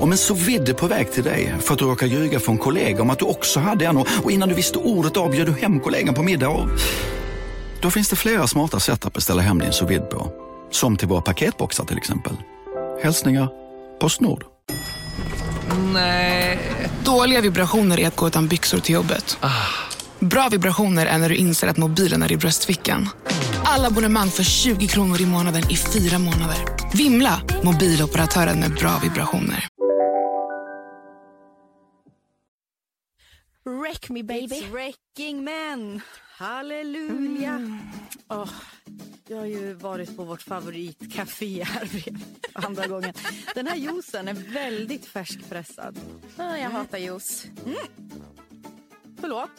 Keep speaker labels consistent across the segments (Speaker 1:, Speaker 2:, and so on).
Speaker 1: Om en så vidde på väg till dig för att du råkar ljuga från kollega om att du också hade en och innan du visste ordet av du hem kollegan på middag och... Då finns det flera smarta sätt att beställa hem din sous på. Som till våra paketboxar till exempel. Hälsningar Postnord.
Speaker 2: Nej.
Speaker 3: Dåliga vibrationer är att gå utan byxor till jobbet. Bra vibrationer är när du inser att mobilen är i bröstfickan. Alla abonnemang för 20 kronor i månaden i fyra månader. Vimla! Mobiloperatören med bra vibrationer.
Speaker 4: Wreck me baby.
Speaker 5: It's wrecking men. Halleluja. Åh, jag har ju varit på vårt favoritcafé här andra gången. Den här juicen är väldigt färskpressad.
Speaker 4: Ah, jag hatar juice.
Speaker 5: Förlåt?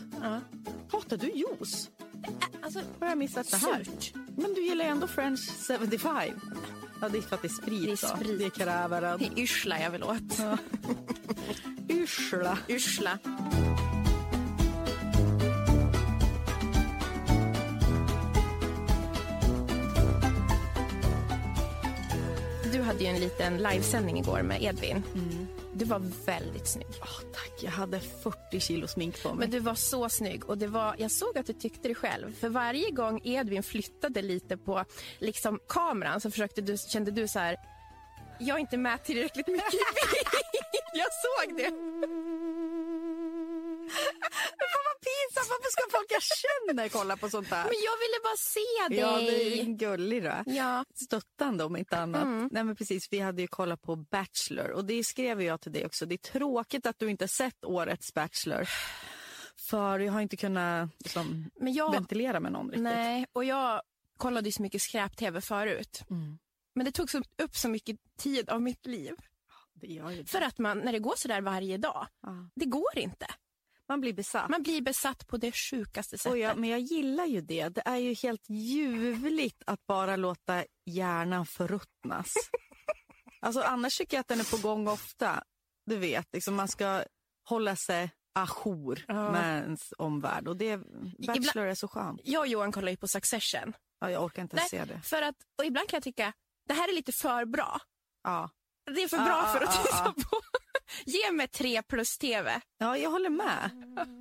Speaker 5: Hatar du juice?
Speaker 4: Alltså,
Speaker 5: Har jag missat det här? Men du gillar ändå French 75. Ja, det är för att det är sprit.
Speaker 4: Det är
Speaker 5: då.
Speaker 4: sprit.
Speaker 5: Det är krävaren.
Speaker 4: det är yrsla jag vill åt.
Speaker 5: Yrsla.
Speaker 4: Yrsla. Hade ju en liten livesändning igår med Edvin. Du var väldigt snygg.
Speaker 5: Åh, tack, jag hade 40 kilo smink på mig.
Speaker 4: Men du var så snygg och det var, jag såg att du tyckte det själv. För varje gång Edvin flyttade lite på liksom, kameran så försökte du, kände du så här, jag är inte med tillräckligt mycket i bild. Jag såg det.
Speaker 5: Fan vad pinsamt, varför ska folk jag känner kolla på sånt där?
Speaker 4: Men jag ville bara se dig.
Speaker 5: Ja, det är gullig då.
Speaker 4: Ja.
Speaker 5: Stöttande om inte annat.
Speaker 4: Mm.
Speaker 5: Nej men precis, vi hade ju kollat på Bachelor och det skrev jag till dig också. Det är tråkigt att du inte sett årets Bachelor. För jag har inte kunnat liksom,
Speaker 4: Men jag,
Speaker 5: ventilera med någon riktigt.
Speaker 4: nej, och jag kollade ju så mycket skräp-tv förut.
Speaker 5: Mm.
Speaker 4: Men det tog så, upp så mycket tid av mitt liv. För att man, när det går så där varje dag,
Speaker 5: Ja.
Speaker 4: det går inte.
Speaker 5: Man blir besatt.
Speaker 4: Man blir besatt på det sjukaste sättet.
Speaker 5: Jag, men jag gillar ju det. Det är ju helt ljuvligt att bara låta hjärnan förruttnas. alltså, annars tycker jag att den är på gång ofta. Du vet, liksom man ska hålla sig ajour
Speaker 4: Ja.
Speaker 5: med ens omvärld. Och det, Bachelor är så skönt.
Speaker 4: Jag och Johan kollar ju på Succession.
Speaker 5: Ja, jag orkar inte
Speaker 4: Nej.
Speaker 5: se det.
Speaker 4: För att, och ibland kan jag tycka, det här är lite för bra.
Speaker 5: Ja.
Speaker 4: Det är för
Speaker 5: Ja,
Speaker 4: bra
Speaker 5: ja,
Speaker 4: för att
Speaker 5: ja,
Speaker 4: titta
Speaker 5: ja.
Speaker 4: på. Ge mig tre plus tv.
Speaker 5: ja, jag håller med.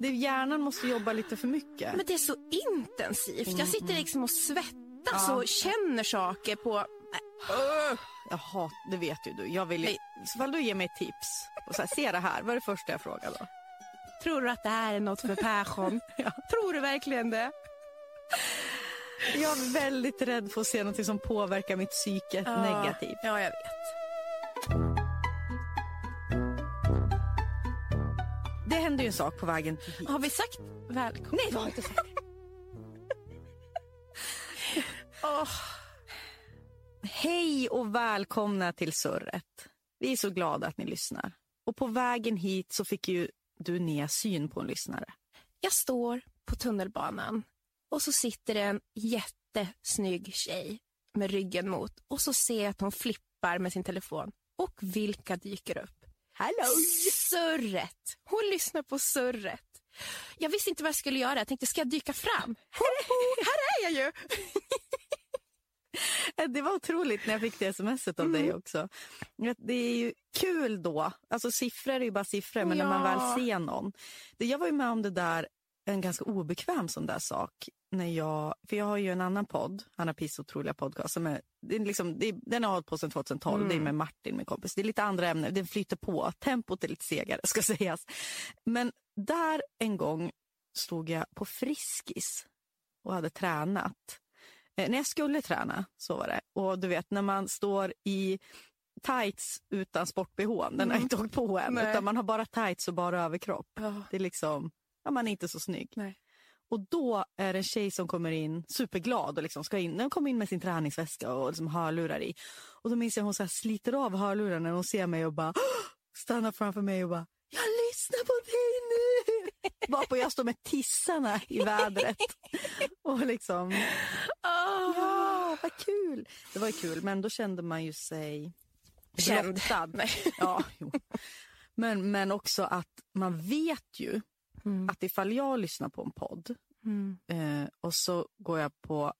Speaker 5: Det, hjärnan måste jobba lite för mycket.
Speaker 4: Men det är så intensivt. Jag sitter liksom och svettas
Speaker 5: Ja.
Speaker 4: och känner saker på...
Speaker 5: Jag hat, det vet ju du. Jag vill. I så fall du ger mig tips. Och så här, se det här. Vad är det första jag frågar då?
Speaker 4: Tror du att det här är något för Persson? Tror du verkligen det?
Speaker 5: Jag är väldigt rädd för att se något som påverkar mitt psyke negativt.
Speaker 4: Ja, jag vet.
Speaker 5: Hände ju en sak på vägen hit.
Speaker 4: Har vi sagt välkommen?
Speaker 5: Nej, det har inte sagt.
Speaker 4: Åh,
Speaker 5: Hej och välkomna till Surret. Vi är så glada att ni lyssnar. Och på vägen hit så fick ju du ner syn på en lyssnare.
Speaker 4: jag står på tunnelbanan och så sitter en jättesnygg tjej med ryggen mot och så ser jag att hon flippar med sin telefon. Och vilka dyker upp?
Speaker 5: Hallå!
Speaker 4: Surret! Hon lyssnar på surret. Jag visste inte vad jag skulle göra. Jag tänkte, ska jag dyka fram? Hoho, här är jag ju!
Speaker 5: Det var otroligt när jag fick det smset av
Speaker 4: Mm.
Speaker 5: dig också. Det är ju kul då. Alltså siffror är ju bara siffror, men när man
Speaker 4: Ja.
Speaker 5: väl ser någon. Det, jag var ju med om det där, en ganska obekväm sån där sak. När jag, för jag har ju en annan podd, Anna Piss otroliga podcast. Som är, det är liksom, det är, den har jag hållit på sedan 2012.
Speaker 4: Mm.
Speaker 5: Det är med Martin, min kompis. Det är lite andra ämnen. Den flyter på. Tempot är lite segare, ska sägas. Men där en gång stod jag på Friskis och hade tränat. Eh, när jag skulle träna, så var det. Och du vet när man står i tights utan sport-bh, den har inte åkt på än,
Speaker 4: Mm. Nej.
Speaker 5: utan man har bara tights och bara överkropp.
Speaker 4: Ja.
Speaker 5: Det är liksom, ja, man är inte så snygg.
Speaker 4: Nej.
Speaker 5: Och då är det en tjej som kommer in superglad och liksom ska in, den kommer in med sin träningsväska och liksom hörlurar i. Och då minns jag hon så sliter av hörlurarna när hon ser mig och bara stannar framför mig och bara jag lyssnar på dig nu. Varpå jag står med tissarna i vädret. och liksom Ja, vad kul! Det var ju kul, men då kände man ju sig
Speaker 4: Känd.
Speaker 5: blottad. Ja, jo. Men, men också att man vet ju
Speaker 4: Mm.
Speaker 5: att ifall jag lyssnar på en podd
Speaker 4: Mm.
Speaker 5: eh, och så går jag på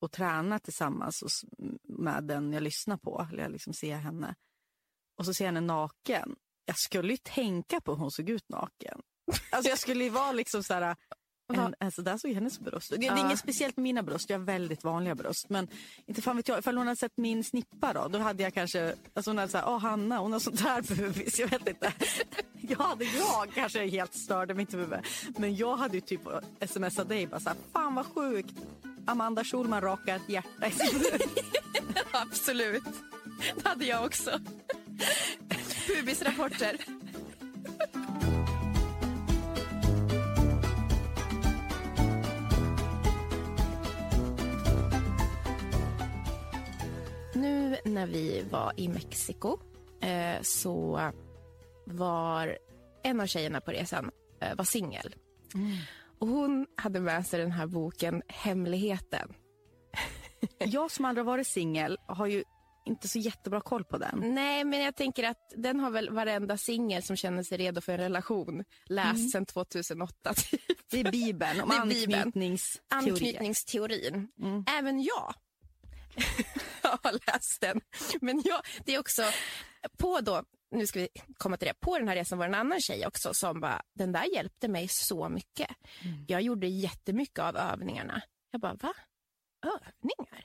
Speaker 5: och tränar tillsammans med den jag lyssnar på, eller jag liksom ser henne. och så ser jag henne naken. Jag skulle ju tänka på hur hon såg ut naken. Alltså jag skulle ju vara liksom så här... En, alltså där såg hennes bröst Det är
Speaker 4: Ja.
Speaker 5: inget speciellt med mina bröst, jag har väldigt vanliga bröst. Men inte fan vet jag, ifall hon hade sett min snippa då, då hade jag kanske, alltså hon hade sagt, åh Hanna, hon har sånt här pubis, jag vet inte. Jag hade, jag kanske helt störde mitt huvud. Men jag hade ju typ smsat dig bara så här, fan vad sjukt. Amanda Schulman rakar ett hjärta i sin.
Speaker 4: Absolut. Det hade jag också. Pubisrapporter. Nu när vi var i Mexiko eh, så var en av tjejerna på resan eh, var singel. Och hon hade med sig den här boken Hemligheten.
Speaker 5: Jag som aldrig varit singel har ju inte så jättebra koll på den.
Speaker 4: Nej, men jag tänker att den har väl varenda singel som känner sig redo för en relation läst sedan 2008. Typ.
Speaker 5: Det är Bibeln om anknytningsteorier.
Speaker 4: Anknytningsteorin.
Speaker 5: Mm.
Speaker 4: Även jag har läst den. Men jag, det är också på då, nu ska vi komma till det, på den här resan var det en annan tjej också som bara, den där hjälpte mig så mycket. Jag gjorde jättemycket av övningarna. Jag bara, va? Övningar?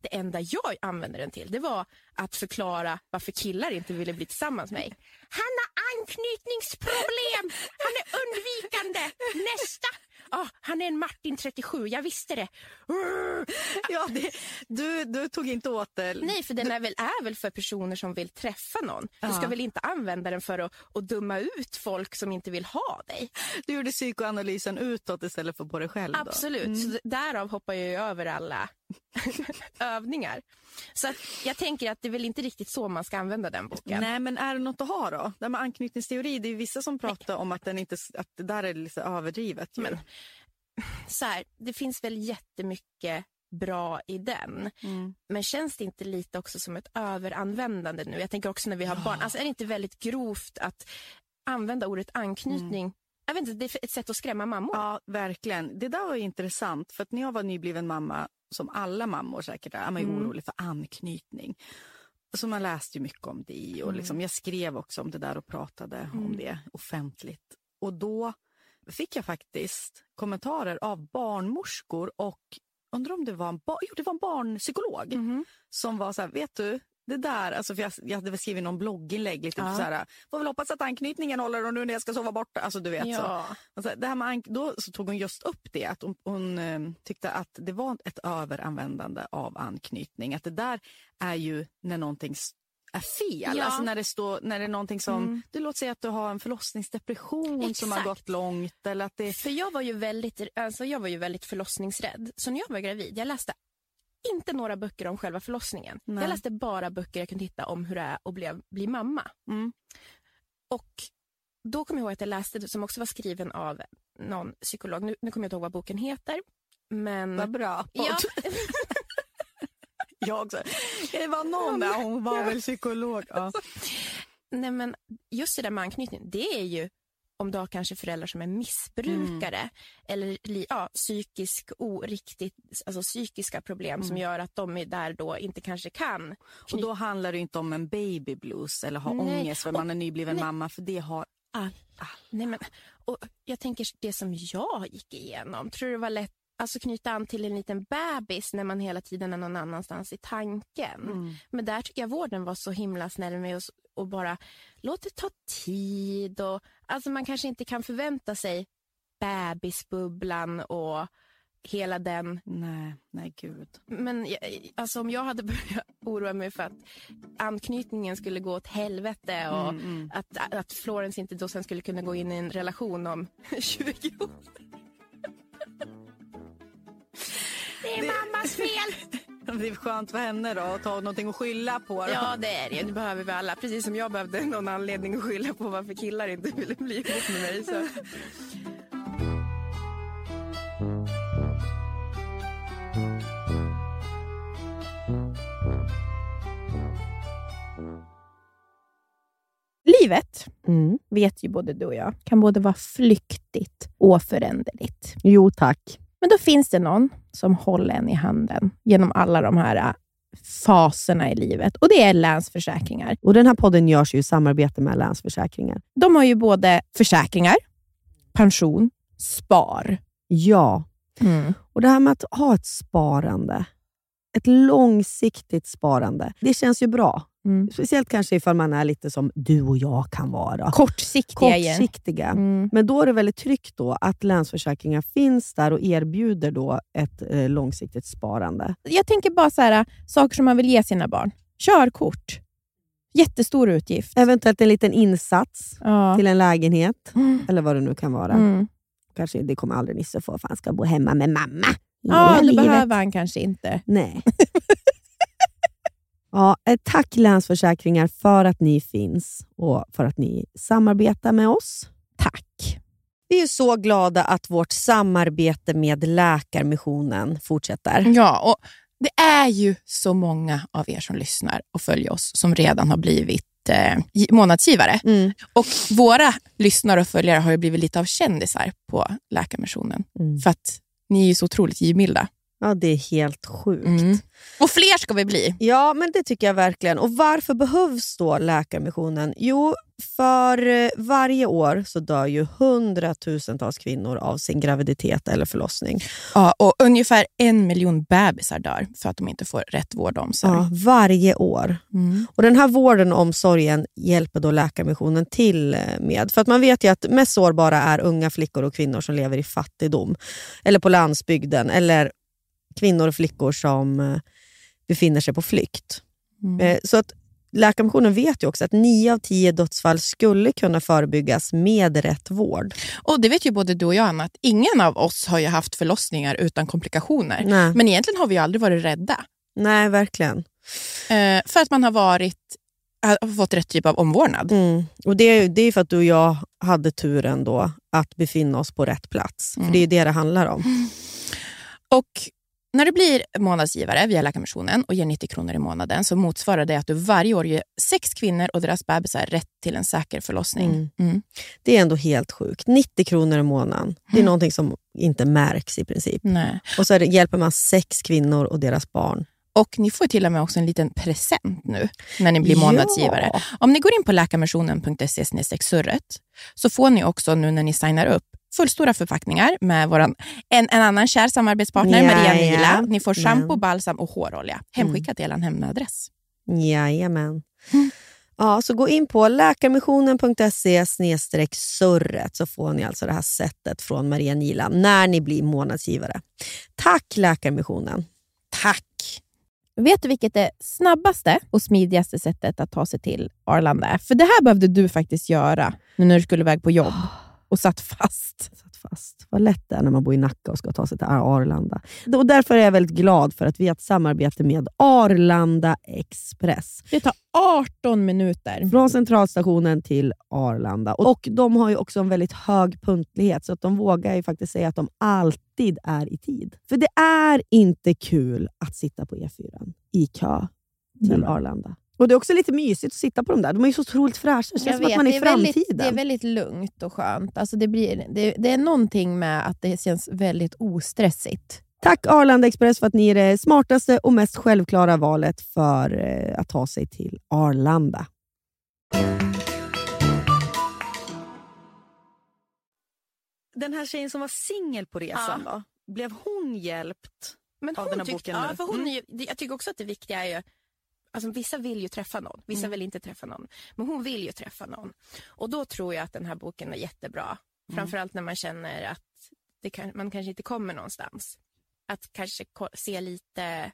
Speaker 4: Det enda jag använde den till det var att förklara varför killar inte ville bli tillsammans med mig. Han har anknytningsproblem! Han är undvikande! Nästa! Ah, han är en Martin 37, jag visste det. Urr.
Speaker 5: Ja, det, du, du tog inte åt det.
Speaker 4: Nej, för den är väl, är väl för personer som vill träffa någon. Du ska väl inte använda den för att, att döma ut folk som inte vill ha dig.
Speaker 5: Du gjorde psykoanalysen utåt istället för på dig själv. Då.
Speaker 4: Absolut, så d- därav hoppar jag över alla övningar. Så att jag tänker att det är väl inte riktigt så man ska använda den boken.
Speaker 5: Nej, men är det något att ha då? Det här med anknytningsteori, det är vissa som pratar om att, den inte, att det där är lite överdrivet. Ju.
Speaker 4: Men- Så här, det finns väl jättemycket bra i den.
Speaker 5: Mm.
Speaker 4: Men känns det inte lite också som ett överanvändande nu? Jag tänker också när vi har
Speaker 5: Ja.
Speaker 4: barn. Alltså är det inte väldigt grovt att använda ordet anknytning? Jag vet inte, det är ett sätt att skrämma mammor.
Speaker 5: Ja, verkligen. Det där var intressant, för att när jag var nybliven mamma, som alla mammor säkert är, är man ju
Speaker 4: Mm.
Speaker 5: orolig för anknytning. Så man läste ju mycket om det och liksom, jag skrev också om det där och pratade om
Speaker 4: Mm.
Speaker 5: det offentligt. Och då fick jag faktiskt kommentarer av barnmorskor och undrar om det var en, ba- jo, det var en barnpsykolog
Speaker 4: Mhm.
Speaker 5: som var så här, vet du, det där, alltså för jag, jag hade skrivit någon blogginlägg lite
Speaker 4: Ja.
Speaker 5: så här, får väl hoppas att anknytningen håller och nu när jag ska sova borta, alltså du vet så.
Speaker 4: Ja.
Speaker 5: Alltså, det här med ank- då så tog hon just upp det, att hon, hon eh, tyckte att det var ett överanvändande av anknytning. Att det där är ju när någonting är fel.
Speaker 4: Ja.
Speaker 5: Alltså när det, står, när det är någonting som,
Speaker 4: Mm.
Speaker 5: du låt säga att du har en förlossningsdepression som har
Speaker 4: Exakt.
Speaker 5: gått långt. Eller att det,
Speaker 4: För jag var ju väldigt, alltså jag var ju väldigt förlossningsrädd. Så när jag var gravid, jag läste inte några böcker om själva förlossningen.
Speaker 5: Nej.
Speaker 4: Jag läste bara böcker jag kunde hitta om hur det är att bli, bli mamma.
Speaker 5: Mm.
Speaker 4: Och då kom jag ihåg att jag läste, som också var skriven av någon psykolog, nu, nu kommer jag inte ihåg vad boken heter. Men...
Speaker 5: Vad bra.
Speaker 4: Ja,
Speaker 5: Jag också. Det var någon där, hon var väl psykolog. Ja.
Speaker 4: nej men just det där med anknytning, det är ju om du har kanske föräldrar som är missbrukare
Speaker 5: Mm.
Speaker 4: eller ja, psykisk oriktigt, alltså psykiska problem som gör att de är där då inte kanske kan.
Speaker 5: Mm. Och då handlar det inte om en baby blues eller ha
Speaker 4: Nej.
Speaker 5: ångest för
Speaker 4: Och-
Speaker 5: man är nybliven
Speaker 4: nej.
Speaker 5: mamma, för det har
Speaker 4: Alla. Nej, men, och jag tänker det som jag gick igenom, tror du det var lätt Alltså knyta an till en liten bebis när man hela tiden är någon annanstans i tanken.
Speaker 5: Mm.
Speaker 4: Men där tycker jag vården var så himla snäll med oss och bara låt det ta tid. Och, alltså man kanske inte kan förvänta sig bebisbubblan och hela den.
Speaker 5: Nej, nej gud.
Speaker 4: Men jag- alltså om jag hade börjat oroa mig för att anknytningen skulle gå åt helvete och
Speaker 5: Mm, mm.
Speaker 4: att, att Florence inte då sen skulle kunna gå in i en relation om 20 år. Det är mammas fel!
Speaker 5: Det är skönt för henne då att ha någonting att skylla på. Då.
Speaker 4: Ja, det är det. Det behöver vi alla. Precis som jag behövde någon anledning att skylla på varför killar inte ville bli ihop med mig. Så.
Speaker 2: Livet, vet ju både du och jag, kan både vara flyktigt och föränderligt.
Speaker 6: Jo tack.
Speaker 2: Men då finns det någon som håller en i handen genom alla de här äh, faserna i livet och det är Länsförsäkringar.
Speaker 6: Och Den här podden görs ju i samarbete med Länsförsäkringar.
Speaker 2: De har ju både försäkringar, pension, spar.
Speaker 6: Ja, och det här med att ha ett sparande, ett långsiktigt sparande, det känns ju bra.
Speaker 2: Mm.
Speaker 6: Speciellt kanske ifall man är lite som du och jag kan vara.
Speaker 2: Kortsiktiga.
Speaker 6: Kortsiktiga.
Speaker 2: Mm.
Speaker 6: Men då är det väldigt tryggt då att Länsförsäkringar finns där och erbjuder då ett eh, långsiktigt sparande.
Speaker 2: Jag tänker bara så här, saker som man vill ge sina barn. Körkort. Jättestor utgift.
Speaker 6: Eventuellt en liten insats
Speaker 2: Ja.
Speaker 6: till en lägenhet,
Speaker 2: Mm.
Speaker 6: eller vad det nu kan vara.
Speaker 2: Mm.
Speaker 6: Kanske Det kommer aldrig Nisse få, för han ska bo hemma med mamma.
Speaker 2: Ja, det behöver han kanske inte.
Speaker 6: Nej. ja, eh, tack Länsförsäkringar för att ni finns och för att ni samarbetar med oss.
Speaker 2: Tack.
Speaker 6: Vi är så glada att vårt samarbete med Läkarmissionen fortsätter.
Speaker 3: Ja, och det är ju så många av er som lyssnar och följer oss som redan har blivit eh, gi- månadsgivare.
Speaker 6: Mm.
Speaker 3: Och våra lyssnare och följare har ju blivit lite av kändisar på Läkarmissionen.
Speaker 6: Mm.
Speaker 3: För att ni är ju så otroligt givmilda.
Speaker 6: Ja, det är helt sjukt.
Speaker 3: Mm. Och fler ska vi bli.
Speaker 6: Ja, men det tycker jag verkligen. Och Varför behövs då Läkarmissionen? Jo, för eh, varje år så dör ju hundratusentals kvinnor av sin graviditet eller förlossning.
Speaker 3: Ja, och ungefär en miljon bebisar dör för att de inte får rätt vård och omsorg.
Speaker 6: Ja, varje år.
Speaker 3: Mm.
Speaker 6: Och Den här vården och omsorgen hjälper då Läkarmissionen till eh, med. För att man vet ju att mest sårbara är unga flickor och kvinnor som lever i fattigdom. Eller på landsbygden. Eller kvinnor och flickor som eh, befinner sig på flykt.
Speaker 3: Mm.
Speaker 6: Eh, Så att Läkarmissionen vet ju också att nio av tio dödsfall skulle kunna förebyggas med rätt vård.
Speaker 3: Och det vet ju både du och jag, Anna, att ingen av oss har ju haft förlossningar utan komplikationer.
Speaker 6: Nej,
Speaker 3: Men egentligen har vi aldrig varit rädda.
Speaker 6: Nej verkligen.
Speaker 3: Eh, för att man har varit har fått rätt typ av omvårdnad.
Speaker 6: Mm. Och det, är- det är för att du och jag hade turen då att befinna oss på rätt plats.
Speaker 3: Mm.
Speaker 6: För Det är ju det det handlar om.
Speaker 3: Och när du blir månadsgivare via Läkarmissionen och ger 90 kronor i månaden så motsvarar det att du varje år ger sex kvinnor och deras bebisar rätt till en säker förlossning.
Speaker 6: Mm.
Speaker 3: Mm.
Speaker 6: Det är ändå helt sjukt. 90 kronor i månaden. Det är
Speaker 3: Mm.
Speaker 6: någonting som inte märks i princip.
Speaker 3: Nej.
Speaker 6: Och så det, hjälper man sex kvinnor och deras barn.
Speaker 3: Och ni får till och med också en liten present nu när ni blir månadsgivare.
Speaker 6: Ja.
Speaker 3: Om ni går in på läkarmissionen.se surret så får ni också nu när ni signar upp fullstora förpackningar med våran, en, en annan kär samarbetspartner,
Speaker 6: Ja,
Speaker 3: Maria
Speaker 6: ja.
Speaker 3: Nila. Ni får.
Speaker 6: Mm.
Speaker 3: shampoo, balsam och hårolja hemskickat till er hemadress.
Speaker 6: Jajamän.
Speaker 3: Mm.
Speaker 6: Ja, så gå in på läkarmissionen.se surret så får ni alltså det här sättet från Maria Nila när ni blir månadsgivare. Tack Läkarmissionen.
Speaker 3: Tack!
Speaker 2: Vet du vilket det snabbaste och smidigaste sättet att ta sig till Arlanda är? För det här behövde du faktiskt göra nu när du skulle iväg på jobb och satt fast.
Speaker 6: Satt fast. Vad lätt det är när man bor i Nacka och ska ta sig till Arlanda. Och därför är jag väldigt glad för att vi har ett samarbete med Arlanda Express.
Speaker 2: Det tar 18 minuter.
Speaker 6: Från centralstationen till Arlanda. Och De har ju också en väldigt hög punktlighet, så att de vågar ju faktiskt säga att de alltid är i tid. För det är inte kul att sitta på E4 i kö till. Arlanda. Och Det är också lite mysigt att sitta på dem där. De är ju så otroligt fräscha. Det känns som att man är i
Speaker 2: är, väldigt,
Speaker 6: framtiden.
Speaker 2: det är väldigt lugnt och skönt. Alltså det, blir, det, det är någonting med att det känns väldigt ostressigt.
Speaker 6: Tack Arlanda Express för att ni är det smartaste och mest självklara valet för eh, att ta sig till Arlanda.
Speaker 5: Den här tjejen som var singel på resan då? Blev hon hjälpt?
Speaker 4: Men
Speaker 5: av
Speaker 4: hon
Speaker 5: den här
Speaker 4: tyck-
Speaker 5: boken
Speaker 4: ja,
Speaker 5: nu.
Speaker 4: för hon
Speaker 5: Mm.
Speaker 4: Jag tycker också att det viktiga är ju... Alltså vissa vill ju träffa någon, vissa
Speaker 5: Mm.
Speaker 4: vill inte träffa någon. Men hon vill ju träffa någon. Och då tror jag att den här boken är jättebra.
Speaker 5: Mm.
Speaker 4: Framförallt när man känner att kan, man kanske inte kommer någonstans. Att kanske se lite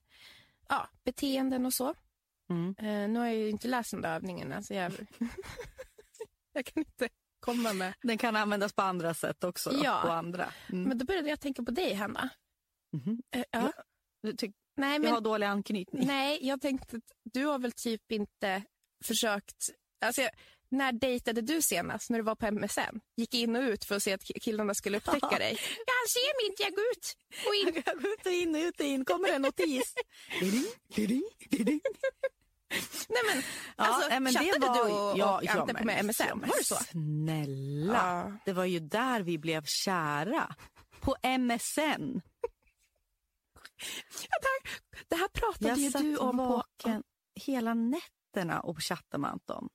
Speaker 4: ja, beteenden och så.
Speaker 5: Mm.
Speaker 4: Eh, nu har jag ju inte läst de där övningarna så jag, jag kan inte komma med.
Speaker 5: Den kan användas på andra sätt också. Då,
Speaker 4: Ja.
Speaker 5: På andra. Mm.
Speaker 4: Men då började jag tänka på dig, Hanna.
Speaker 5: Mhm.
Speaker 4: Eh, ja.
Speaker 5: Ja. Du tycker
Speaker 4: Nej,
Speaker 5: jag
Speaker 4: men
Speaker 5: har dålig anknytning?
Speaker 4: Nej, jag tänkte att du har väl typ inte försökt... Alltså, jag- när dejtade du senast när du var på MSN? Gick in och ut för att se att ki- killarna skulle upptäcka dig? Ja, han ser mig inte, jag går ut och in.
Speaker 5: Jag går ut och in, ut och in. Kommer en notis.
Speaker 4: Nej, men,
Speaker 5: Ja,
Speaker 4: alltså,
Speaker 5: nej, men det
Speaker 4: chattade
Speaker 5: var-
Speaker 4: du och,
Speaker 5: ja,
Speaker 4: och
Speaker 5: ja,
Speaker 4: Ante på med MSN?
Speaker 5: ja,
Speaker 4: var det så?
Speaker 5: Snälla.
Speaker 4: Ja.
Speaker 5: Det var ju där vi blev kära. På MSN.
Speaker 4: Det här pratade
Speaker 5: Jag
Speaker 4: du om på...
Speaker 5: vaken hela nätterna och chattade med Anton.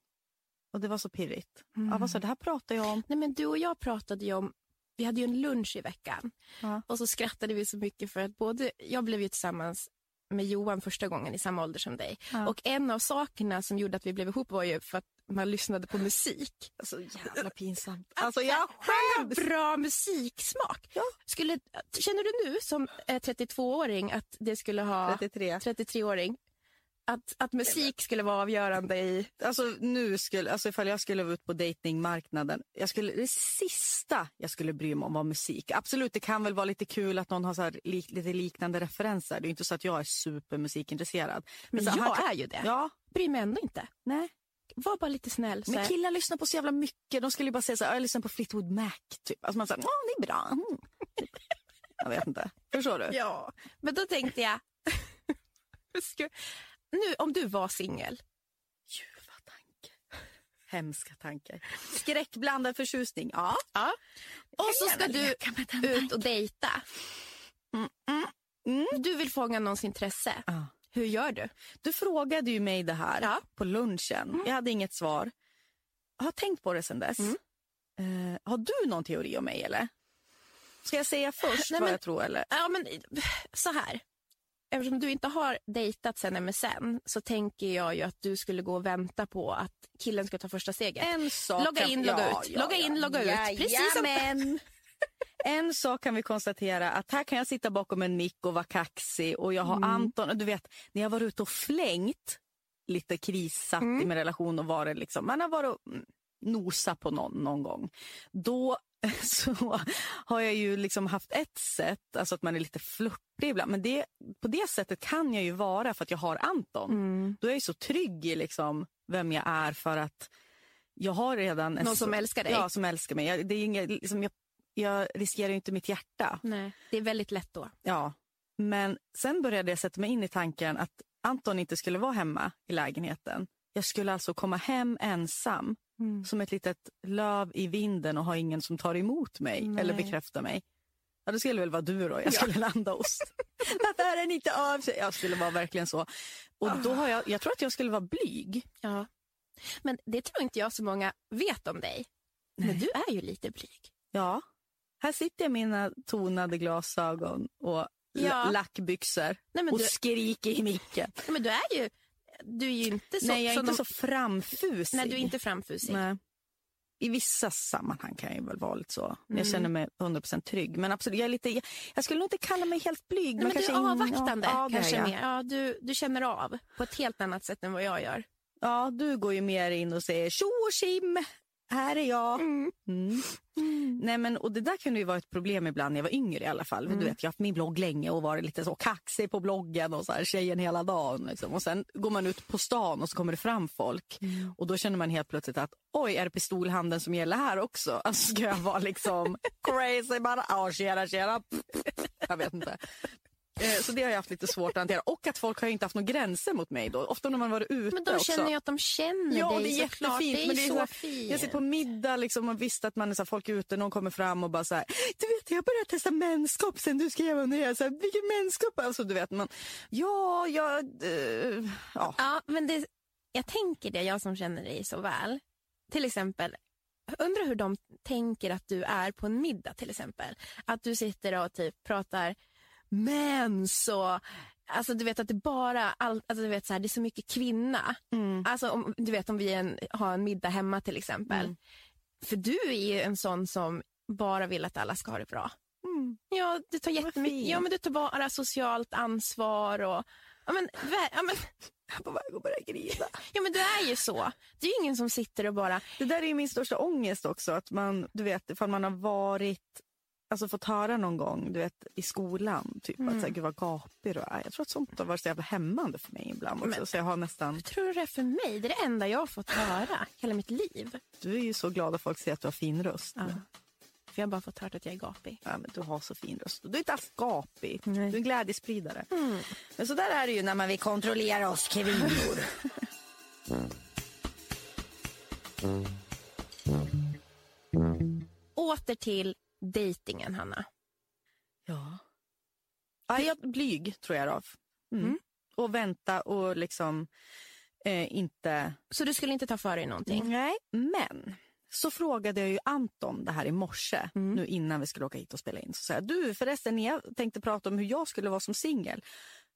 Speaker 5: Och det var så pirrigt. Ja, vad du? Det här pratar jag om.
Speaker 4: Nej, men du och jag pratade ju om... Vi hade ju en lunch i veckan.
Speaker 5: Ja.
Speaker 4: Och så skrattade vi så mycket för att både... Jag blev ju tillsammans med Johan första gången i samma ålder som dig.
Speaker 5: Ja.
Speaker 4: Och en av sakerna som gjorde att vi blev ihop var ju för att man lyssnade på musik.
Speaker 5: Så jävla pinsamt. Alltså jag
Speaker 4: Han
Speaker 5: skäms.
Speaker 4: bra musiksmak.
Speaker 5: Ja.
Speaker 4: Skulle, känner du nu som eh, 32-åring att det skulle ha...
Speaker 5: 33.
Speaker 4: 33-åring. Att, att musik skulle vara avgörande i...
Speaker 5: Alltså nu skulle, alltså ifall jag skulle vara ute på datingmarknaden, jag skulle, det sista jag skulle bry mig om var musik. Absolut, det kan väl vara lite kul att någon har så här, lik, lite liknande referenser. Det är inte så att jag är supermusikintresserad.
Speaker 4: Men
Speaker 5: så
Speaker 4: jag
Speaker 5: här-
Speaker 4: är ju det.
Speaker 5: Ja,
Speaker 4: Bryr mig ändå inte.
Speaker 5: nej.
Speaker 4: Var bara lite snäll.
Speaker 5: Men
Speaker 4: här.
Speaker 5: killar lyssnar på så jävla mycket. De skulle ju bara säga så här, jag lyssnar på Fleetwood Mac. Typ. Alltså man säger, ja det är bra. Mm. Jag vet inte. Förstår du?
Speaker 4: Ja, men då tänkte jag... Nu, om du var singel,
Speaker 5: Ljuva tankar. Hemska tankar. Skräckblandad förtjusning. Ja.
Speaker 4: ja. och så ska du ut och dejta.
Speaker 5: Mm.
Speaker 4: Du vill fånga någons intresse.
Speaker 5: Ja.
Speaker 4: Hur gör du?
Speaker 5: Du frågade ju mig det här
Speaker 4: Ja.
Speaker 5: på lunchen. Jag hade inget svar. Jag har tänkt på det sen dess. Eh, har du någon teori om mig eller? Ska jag säga först
Speaker 4: Nej,
Speaker 5: vad
Speaker 4: men-
Speaker 5: jag tror eller?
Speaker 4: Ja, men så här. Eftersom du inte har dejtat sen MSN så tänker jag ju att du skulle gå och vänta på att killen ska ta första steget.
Speaker 5: En sak
Speaker 4: Logga in, logga ut. Logga in, logga ut. Precis som-.
Speaker 5: En sak kan vi konstatera att här kan jag sitta bakom en mick och vara kaxig och jag har
Speaker 4: Mm.
Speaker 5: Anton, och du vet när jag var ute och flängt lite krissatt
Speaker 4: Mm.
Speaker 5: i min relation och varit liksom, man har varit och mm, nosa på någon någon gång. Då så har jag ju liksom haft ett sätt, alltså att man är lite flörtig ibland. Men det, på det sättet kan jag ju vara för att jag har Anton.
Speaker 4: Mm.
Speaker 5: Då är jag ju så trygg i liksom vem jag är för att jag har redan... en
Speaker 4: Någon som älskar dig.
Speaker 5: Ja, som älskar mig. Jag, det är inget, liksom, jag, jag riskerar ju inte mitt hjärta.
Speaker 4: Nej, det är väldigt lätt då.
Speaker 5: Ja. Men sen började jag sätta mig in i tanken att Anton inte skulle vara hemma i lägenheten. Jag skulle alltså komma hem ensam
Speaker 4: Mm.
Speaker 5: som ett litet löv i vinden och ha ingen som tar emot mig
Speaker 4: Nej.
Speaker 5: eller bekräftar mig. Ja, det skulle väl vara du då jag skulle landa hos. Varför är den inte av sig? Jag skulle vara verkligen så. Och då har jag, jag tror att jag skulle vara blyg.
Speaker 4: Ja. Men det tror inte jag så många vet om dig. Men du är ju lite blyg.
Speaker 5: Ja. Här sitter jag i mina tonade glasögon och
Speaker 4: Ja.
Speaker 5: la- lackbyxor
Speaker 4: Nej, men
Speaker 5: och
Speaker 4: du-
Speaker 5: skriker i micken.
Speaker 4: Ja, Men du är ju, du är ju inte så...
Speaker 5: Nej, jag är inte
Speaker 4: de-
Speaker 5: så framfusig.
Speaker 4: Nej, du är inte framfusig.
Speaker 5: Nej. I vissa sammanhang kan jag väl vara lite så.
Speaker 4: Mm.
Speaker 5: Jag känner mig 100% trygg. Men absolut, jag, är lite, jag, jag skulle nog inte kalla mig helt blyg.
Speaker 4: Nej, men du
Speaker 5: kanske
Speaker 4: är
Speaker 5: in-
Speaker 4: avvaktande
Speaker 5: ja,
Speaker 4: kanske mer. Ja, du, du känner av på ett helt annat sätt än vad jag gör.
Speaker 5: Ja, du går ju mer in och säger tjo och tjim, här är jag. Mm. Nej, men, och det där kunde ju vara ett problem ibland när jag var yngre i alla fall.
Speaker 4: Mm.
Speaker 5: Du vet, jag har haft min blogg länge och varit lite så kaxig på bloggen och så här, tjejen hela dagen. Liksom. Och sen går man ut på stan och så kommer det fram folk
Speaker 4: Mm.
Speaker 5: och då känner man helt plötsligt att oj, är det pistolhanden som gäller här också? Alltså ska jag vara liksom crazy bara, ja tjena tjena. Jag vet inte. Eh, Så det har jag haft lite svårt att hantera. Och att folk har inte haft några gränser mot mig då. Ofta när man varit ute
Speaker 4: Men de
Speaker 5: också.
Speaker 4: känner ju att de känner
Speaker 5: Ja,
Speaker 4: dig
Speaker 5: det är jättefint.
Speaker 4: Det är
Speaker 5: men det är
Speaker 4: så,
Speaker 5: så
Speaker 4: fint.
Speaker 5: Jag sitter på middag liksom och visste att man är så här, folk är ute, någon kommer fram och bara så här, du vet jag började testa menskopp sen du skrev under det. Så här, Vilken menskopp? Alltså du vet man, ja, ja, eh, ja.
Speaker 4: Ja, men det, jag tänker det, jag som känner dig så väl. Till exempel, jag undrar hur de tänker att du är på en middag till exempel. Att du sitter och typ pratar mens och Alltså du vet att det bara, all, alltså, du vet, så här, det är så mycket kvinna. Alltså om, du vet om vi en, har en middag hemma till exempel. För du är ju en sån som bara vill att alla ska ha det bra. Ja, du tar jättemycket, ja men du tar bara socialt ansvar och ja men, ja, men
Speaker 5: Jag är på väg att börja grina.
Speaker 4: Ja men du är ju så. Det är ju ingen som sitter och bara,
Speaker 5: Det där är ju min största ångest också. Att man, du vet, ifall man har varit, alltså fått höra någon gång, du vet, i skolan, typ att så här, gud vad gapig du är. Jag tror att sånt har varit så jävla hämmande för mig ibland också.
Speaker 4: Men-
Speaker 5: så jag har nästan,
Speaker 4: vad tror du det är för mig? Det är det enda jag har fått höra hela mitt liv.
Speaker 5: du är ju så glad att folk säger att du har fin röst.
Speaker 4: Ja. För jag har bara fått höra att jag är gapig.
Speaker 5: Ja, men du har så fin röst. Du är inte alls gapig.
Speaker 4: Nej.
Speaker 5: Du är en glädjespridare. Men så där är det ju när man vill kontrollera oss kvinnor.
Speaker 4: Åter till dejtingen Hanna.
Speaker 5: ja. Ja, jag, blyg tror jag då. Mm.
Speaker 4: Mm.
Speaker 5: Och vänta och liksom eh, inte...
Speaker 4: Så du skulle inte ta för dig någonting?
Speaker 5: Nej, men så frågade jag ju Anton det här i morse, nu innan vi skulle åka hit och spela in. Så sa jag, du förresten, jag tänkte prata om hur jag skulle vara som singel.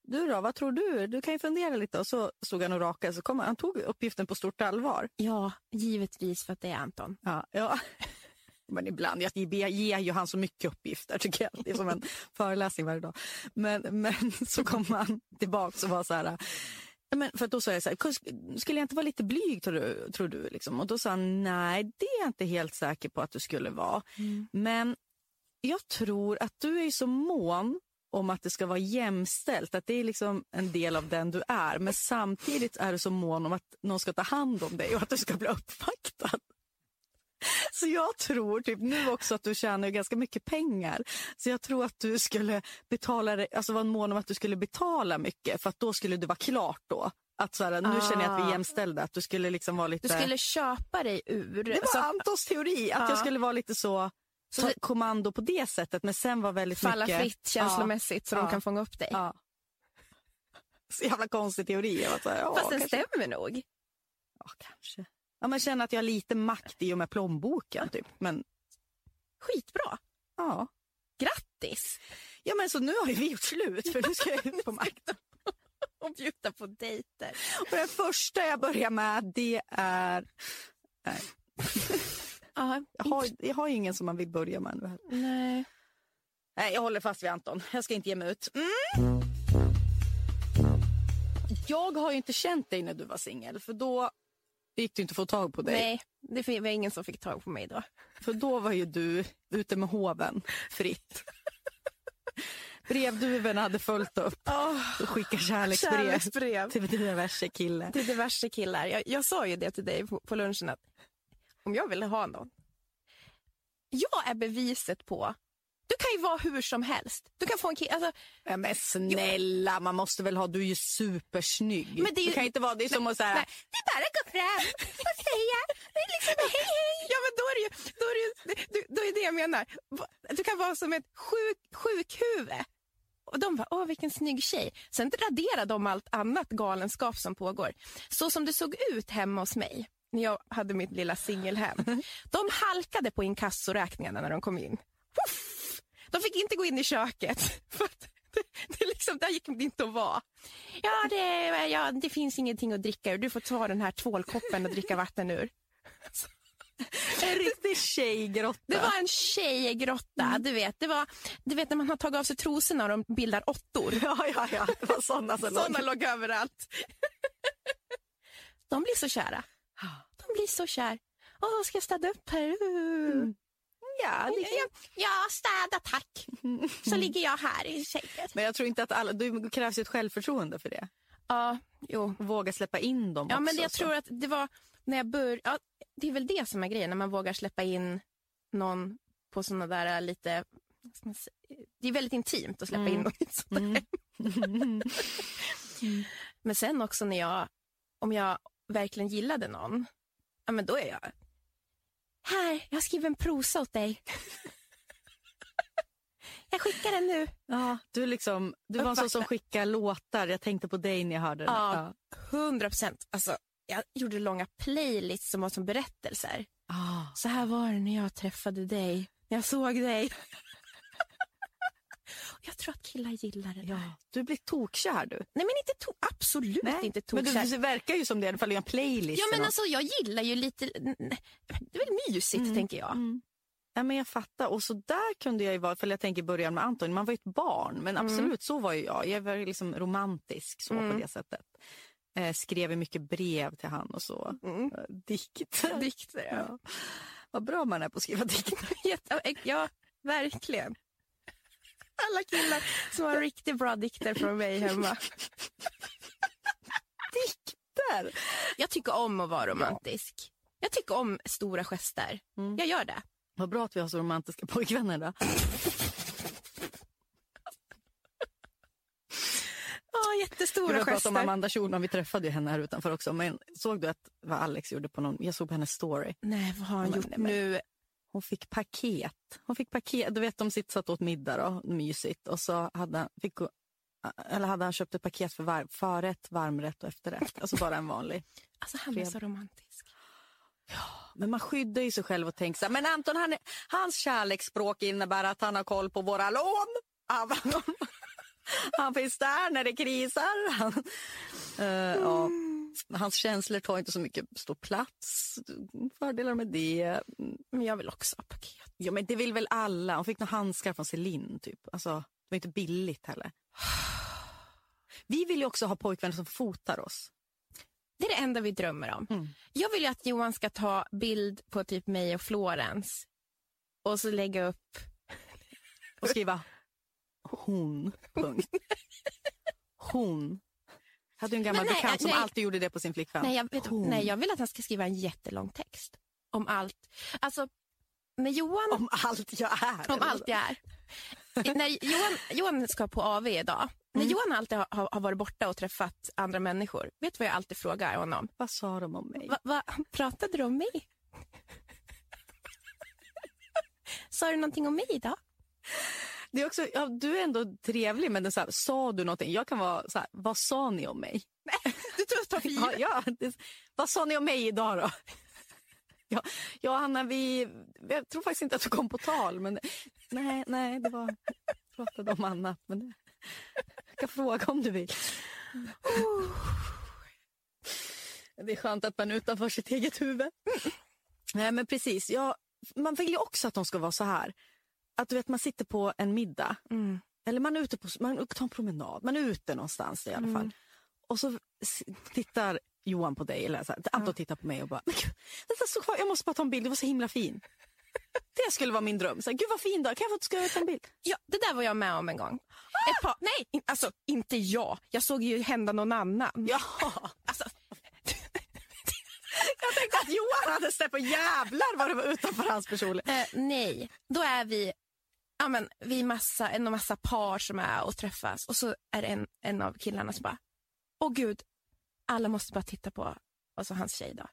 Speaker 5: Du då, vad tror du? Du kan ju fundera lite. Och så stod han och rakade, så kom han, han tog uppgiften på stort allvar.
Speaker 4: Ja, givetvis för att det är Anton.
Speaker 5: Ja, ja. Men ibland, jag ger ju han så mycket uppgifter tycker jag. Det är som en föreläsning varje dag. Men, men så kom han tillbaka och var så här, Men för då sa jag så här, "Kus- skulle jag inte vara lite blyg tror du? Tror du liksom? Och då sa han, nej det är jag inte helt säker på att du skulle vara. Men jag tror att du är så mån om att det ska vara jämställt, att det är liksom en del av den du är. Men samtidigt är du så mån om att någon ska ta hand om dig och att du ska bli uppvaktad. Så jag tror typ nu också att du tjänar ganska mycket pengar. Så jag tror att du skulle betala, alltså vara mån om att du skulle betala mycket för att då skulle du vara klart då. Att så här, nu känner jag att vi är
Speaker 4: Ah.
Speaker 5: jämställda, att du skulle liksom vara lite...
Speaker 4: Du skulle köpa dig ur...
Speaker 5: Det var
Speaker 4: så
Speaker 5: Antons teori, att
Speaker 4: Ja.
Speaker 5: jag skulle vara lite så,
Speaker 4: Så
Speaker 5: ta
Speaker 4: det-
Speaker 5: kommando på det sättet men sen var väldigt
Speaker 4: falla
Speaker 5: mycket...
Speaker 4: fritt känslomässigt så
Speaker 5: Ja.
Speaker 4: de kan fånga upp dig.
Speaker 5: Ja. Så jävla konstig teori. Jag var så här,
Speaker 4: Fast den
Speaker 5: kanske.
Speaker 4: stämmer nog.
Speaker 5: Ja, kanske. Ja, man känner att jag har lite makt i och med plånboken typ. Men
Speaker 4: Skitbra.
Speaker 5: ja.
Speaker 4: Grattis!
Speaker 5: Ja men så nu har ju vi gjort slut för nu ska jag ut på makten.
Speaker 4: Och bjuda på dejter.
Speaker 5: Och det första jag börjar med det är... Nej,
Speaker 4: Ja,
Speaker 5: jag, har, jag har ingen som man vill börja med nu.
Speaker 4: nej.
Speaker 5: Nej, jag håller fast vid Anton. Jag ska inte ge mig ut. Mm. Jag har ju inte känt dig när du var singel för då gick det inte att få tag på dig.
Speaker 4: Nej, det var ingen som fick tag på mig då.
Speaker 5: För då var ju du ute med hoven fritt. Brevduvorna hade följt upp och skickat kärleksbrev,
Speaker 4: Kärleksbrev.
Speaker 5: till diverse kille.
Speaker 4: Till diverse killar. Jag, jag sa ju det till dig på, på lunchen att om jag ville ha någon. Jag är beviset på, du kan ju vara hur som helst. Du kan få en kille, alltså,
Speaker 5: Ja, men snälla, man måste väl ha, du är ju supersnygg.
Speaker 4: Men det är ju-
Speaker 5: kan inte vara, det är som att säga,
Speaker 4: Nej, det är bara att gå fram och säga det är liksom, hej hej. Ja men då är det ju, då är det, ju, du- då är det jag menar. Du kan vara som ett sjuk, sjukhuvud. Och de bara, åh vilken snygg tjej. Sen raderar de allt annat galenskap som pågår. Så som det såg ut hemma hos mig när jag hade mitt lilla singelhem. De halkade på inkassoräkningarna när de kom in. Puff! De fick inte gå in i köket. För det, det liksom, där gick det inte att vara. Ja det, ja, det finns ingenting att dricka ur. Du får ta den här tvålkoppen och dricka vatten ur.
Speaker 5: en riktig tjejgrotta.
Speaker 4: Det var en tjejgrotta, du vet. Det var, du vet när man har tagit av sig trosorna och de bildar åttor.
Speaker 5: Ja, ja, ja, det var sådana som låg.
Speaker 4: Sådana låg överallt. De blir så kära. De blir så kär. Åh, ska jag städa upp här? Uh.
Speaker 5: Ja, det
Speaker 4: Ja, ja, städa tack. Så ligger jag här i sängen.
Speaker 5: Men jag tror inte att alla, det krävs ju ett självförtroende för det.
Speaker 4: Ja, jo.
Speaker 5: Våga släppa in dem
Speaker 4: Ja,
Speaker 5: också.
Speaker 4: men jag
Speaker 5: så.
Speaker 4: tror att det var när jag började, ja, det är väl det som är grejen, när man vågar släppa in någon på sådana där lite, det är väldigt intimt att släppa in någon i ett sånt hem. Men sen också när jag, om jag verkligen gillade någon, ja men då är jag, här, jag skriver en prosa åt dig. jag skickar den nu.
Speaker 5: Ja, du, liksom, du var en sån som skickar låtar. Jag tänkte på dig när jag hörde den.
Speaker 4: Ja, hundra procent. Alltså, jag gjorde långa playlists som var som berättelser.
Speaker 5: Ah.
Speaker 4: Så här var det när jag träffade dig, när jag såg dig. Jag tror att killar gillar det där.
Speaker 5: Ja, du blir tokkär du.
Speaker 4: Nej men inte to- absolut inte
Speaker 5: men
Speaker 4: tokkär.
Speaker 5: du, du verkar ju som det i alla fall i en playlist.
Speaker 4: Ja men alltså jag gillar ju lite, det är väl mysigt tänker jag.
Speaker 5: Mm. Ja, men jag fattar. Och så där kunde jag ju vara, för jag tänker i början med Anton, man var ju ett barn. Men
Speaker 4: Mm.
Speaker 5: absolut, så var ju jag. Jag var liksom romantisk så på det sättet. Eh, skrev mycket brev till han och så.
Speaker 4: Mm.
Speaker 5: Eh, Dikter.
Speaker 4: Dikter ja.
Speaker 5: Ja. Vad bra man är på att skriva dikter.
Speaker 4: Ja, verkligen. Alla killar som har riktigt bra dikter från mig hemma.
Speaker 5: Dikter?
Speaker 4: Jag tycker om att vara romantisk. Jag tycker om stora gester. Jag gör det.
Speaker 5: Vad bra att vi har så romantiska pojkvänner då.
Speaker 4: Ja,
Speaker 5: Vi
Speaker 4: jättestora
Speaker 5: har pratat
Speaker 4: gester.
Speaker 5: om Amanda Schulman, vi träffade ju henne här utanför också. Men såg du att vad Alex gjorde på någon, jag såg på hennes story.
Speaker 4: Nej, vad har han gjort
Speaker 5: men-
Speaker 4: nu?
Speaker 5: Hon fick paket. Hon fick paket. Du vet, de sitter satt åt middag då, mysigt. Och så hade han, fick, eller hade han köpt ett paket för var, förrätt, varmrätt och efterrätt. Alltså bara en vanlig.
Speaker 4: Alltså han är så romantisk.
Speaker 5: Ja, men man skyddar ju sig själv och tänker så här, men Anton, han, hans kärleksspråk innebär att han har koll på våra lån. Han, finns där när det krisar. Han, uh, ja. Hans känslor tar inte så mycket stor plats. Fördelar med det.
Speaker 4: Men jag vill också ha paket.
Speaker 5: Ja, men det vill väl alla. Hon fick några handskar från Celine. Typ. Alltså, det var inte billigt heller. Vi vill ju också ha pojkvänner som fotar oss.
Speaker 4: Det är det enda vi drömmer om. Mm. Jag vill att Johan ska ta bild på typ mig och Florens och så lägga upp...
Speaker 5: Och skriva hon, punkt. Hon. Hade en gammal bekant som nej. alltid gjorde det på sin flickvän.
Speaker 4: Nej jag, vet, nej, jag vill att han ska skriva en jättelång text om allt. Alltså, när Johan...
Speaker 5: Om allt jag är?
Speaker 4: Om allt jag är. när Johan, Johan ska på AV idag. Mm. När Johan alltid har, har, varit borta och träffat andra människor, vet du vad jag alltid frågar honom?
Speaker 5: Vad sa de om mig?
Speaker 4: Va, va, pratade du om mig? sa du någonting om mig idag?
Speaker 5: Det är också, ja, du är ändå trevlig, men det så här, sa du någonting? Jag kan vara så här, vad sa ni om mig?
Speaker 4: Nej, du tar för
Speaker 5: ja, ja, det, Vad sa ni om mig idag då? Ja, ja, Hanna, vi, jag tror faktiskt inte att du kom på tal. Men, nej, nej, det var, pratade om annat. Men det, jag kan fråga om du vill. Det är skönt att man är utanför sitt eget huvud. Nej, men precis. Ja, man vill ju också att de ska vara så här. Att du vet, man sitter på en middag. Mm. Eller man är ute på man tar en promenad. Man är ute någonstans i alla fall. Mm. Och så tittar Johan på dig, eller så här, Anton tittar på mig och bara, så, jag måste bara ta en bild, du var så himla fin. Det skulle vara min dröm. Så här, Gud vad fin dag, kan jag få ska jag ta en bild?
Speaker 4: Ja, det där var jag med om en gång. Ah! Par, nej, alltså inte jag. Jag såg ju hända någon annan.
Speaker 5: Ja. Alltså. jag tänkte att Johan hade sett på jävlar vad det var utanför hans personlighet.
Speaker 4: Eh, nej, då är vi ja, men, vi är massa, en massa par som är och träffas och så är det en, en av killarna som bara, åh gud, alla måste bara titta på alltså, hans tjej då.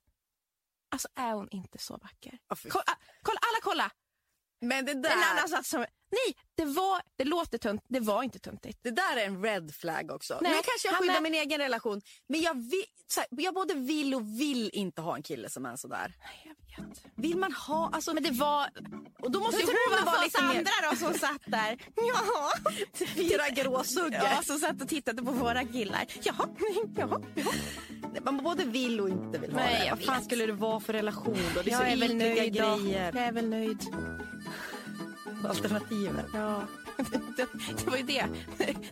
Speaker 4: Alltså är hon inte så vacker? Oh, kolla, kolla, alla kolla!
Speaker 5: Men det där...
Speaker 4: En annan satt som, nej, det, var, det låter tunt, det var inte tuntigt.
Speaker 5: Det där är en red flag också. Nej, nu kanske jag skyddar är... min egen relation, men jag, vill, här, jag både vill och vill inte ha en kille som är sådär.
Speaker 4: Jag vet.
Speaker 5: Vill man ha, alltså,
Speaker 4: men det var...
Speaker 5: Och då måste
Speaker 4: hon vara lite mer... andra då som satt där. Ja.
Speaker 5: Fyra gråsuggor.
Speaker 4: Ja, som satt och tittade på våra killar. Jaha, jaha, jaha.
Speaker 5: Man både vill och inte vill ha Nej, det. Vad fan skulle det vara för relation då? Det är
Speaker 4: jag
Speaker 5: så
Speaker 4: är väl nöjd grejer. Då. Jag är väl nöjd.
Speaker 5: Alternativet.
Speaker 4: Ja, det, det var ju det.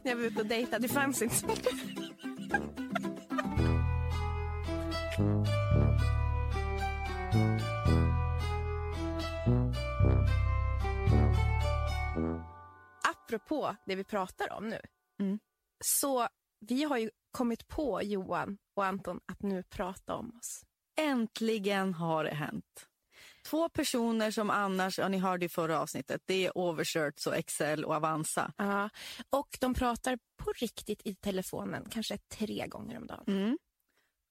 Speaker 4: När jag var ute och dejtade. Det fanns inte så Apropå det vi pratar om nu. Mm. Så vi har ju kommit på, Johan och Anton, att nu prata om oss.
Speaker 5: Äntligen har det hänt. Två personer som annars, ja, ni hörde i förra avsnittet, det är Overshirts och Excel och Avanza.
Speaker 4: Ja, och de pratar på riktigt i telefonen, kanske tre gånger om dagen.
Speaker 5: Mm.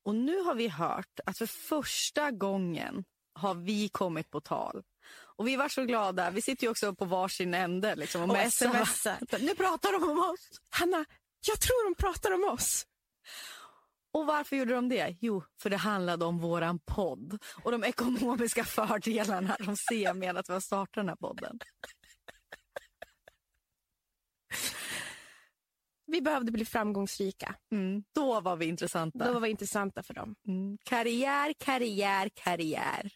Speaker 5: Och nu har vi hört att för första gången har vi kommit på tal. Och vi var så glada. Vi sitter ju också på varsin ände liksom, och, och smsar. Nu pratar de om oss.
Speaker 4: Hanna, jag tror de pratar om oss.
Speaker 5: Och varför gjorde de det? Jo, för det handlade om våran podd och de ekonomiska fördelarna de ser med att vi har startat den här podden.
Speaker 4: Vi behövde bli framgångsrika.
Speaker 5: Mm, då var vi intressanta.
Speaker 4: Då var vi intressanta för dem.
Speaker 5: Mm. Karriär, karriär, karriär.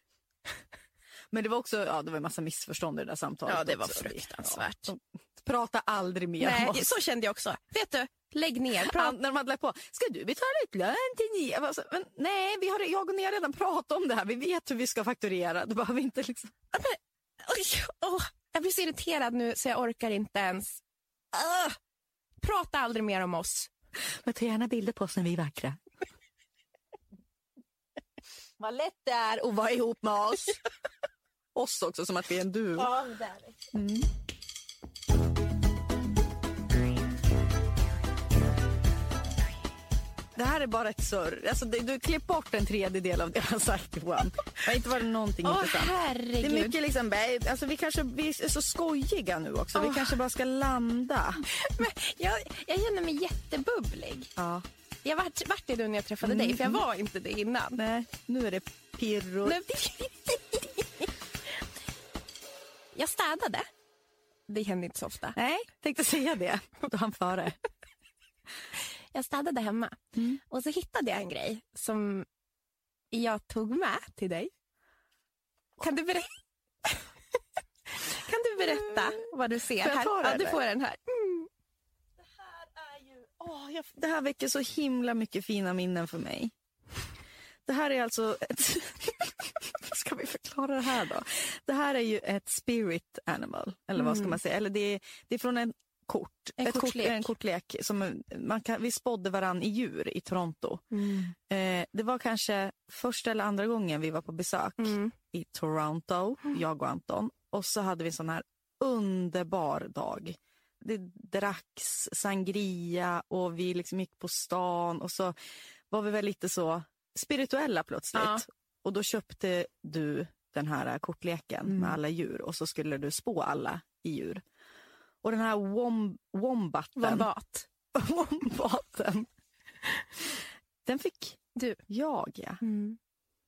Speaker 5: Men det var också ja, det var en massa missförstånd i det där samtalet.
Speaker 4: Ja, det var också. fruktansvärt. Ja,
Speaker 5: prata aldrig mer
Speaker 4: Nej, om oss. Så kände jag också. Vet du, lägg ner.
Speaker 5: Prata. när de hade lagt på, ska du betala ut lön till ni? Jag, så, men, nej, vi har, jag och ni har redan pratat om det här. Vi vet hur vi ska fakturera. Du behöver inte liksom...
Speaker 4: Men, oj, oh, jag blir så irriterad nu så jag orkar inte ens. Uh, prata aldrig mer om oss.
Speaker 5: Men ta gärna bilder på oss när vi är vackra. Vad lätt det är att vara ihop med oss. oss också, som att vi är en duo.
Speaker 4: Ja, det är det. Mm.
Speaker 5: Det här är bara ett surr. Alltså, det, du klipp bort en tredjedel av det jag har sagt Johan. Det har inte varit någonting
Speaker 4: Åh
Speaker 5: intressant.
Speaker 4: herregud.
Speaker 5: Det är mycket liksom, alltså, vi kanske vi är så skojiga nu också. Vi kanske bara ska landa.
Speaker 4: Men jag, jag känner mig jättebubblig.
Speaker 5: Ja.
Speaker 4: Jag vart, vart det nu när jag träffade dig, för jag var inte det innan.
Speaker 5: Nej, nu är det pirro.
Speaker 4: Nej. Jag städade. Det händer inte så ofta.
Speaker 5: Nej, tänkte säga det. Då han före.
Speaker 4: Jag städade hemma och så hittade jag en grej som jag tog med till dig. Kan du berätta? kan du berätta vad du ser
Speaker 5: Får jag
Speaker 4: här?
Speaker 5: ta det,
Speaker 4: ja, du får den här.
Speaker 5: Åh, jag, det här väcker så himla mycket fina minnen för mig. Det här är alltså ett... ska vi förklara det här då? Det här är ju ett spirit animal, eller vad ska man säga? Eller det är, det är från en kort.
Speaker 4: En
Speaker 5: ett kort,
Speaker 4: kortlek.
Speaker 5: en kortlek som man kan, vi spådde varann i djur i Toronto.
Speaker 4: Mm.
Speaker 5: Eh, det var kanske första eller andra gången vi var på besök
Speaker 4: Mm.
Speaker 5: i Toronto, jag och Anton. Och så hade vi en sån här underbar dag. Det dracks sangria och vi liksom gick på stan och så var vi väl lite så spirituella plötsligt.
Speaker 4: Ja.
Speaker 5: Och då köpte du den här kortleken
Speaker 4: Mm.
Speaker 5: med alla djur och så skulle du spå alla i djur. Och den här wom, wombatten,
Speaker 4: Wombat.
Speaker 5: wombaten, den fick
Speaker 4: Du.
Speaker 5: jag ja.
Speaker 4: Mm.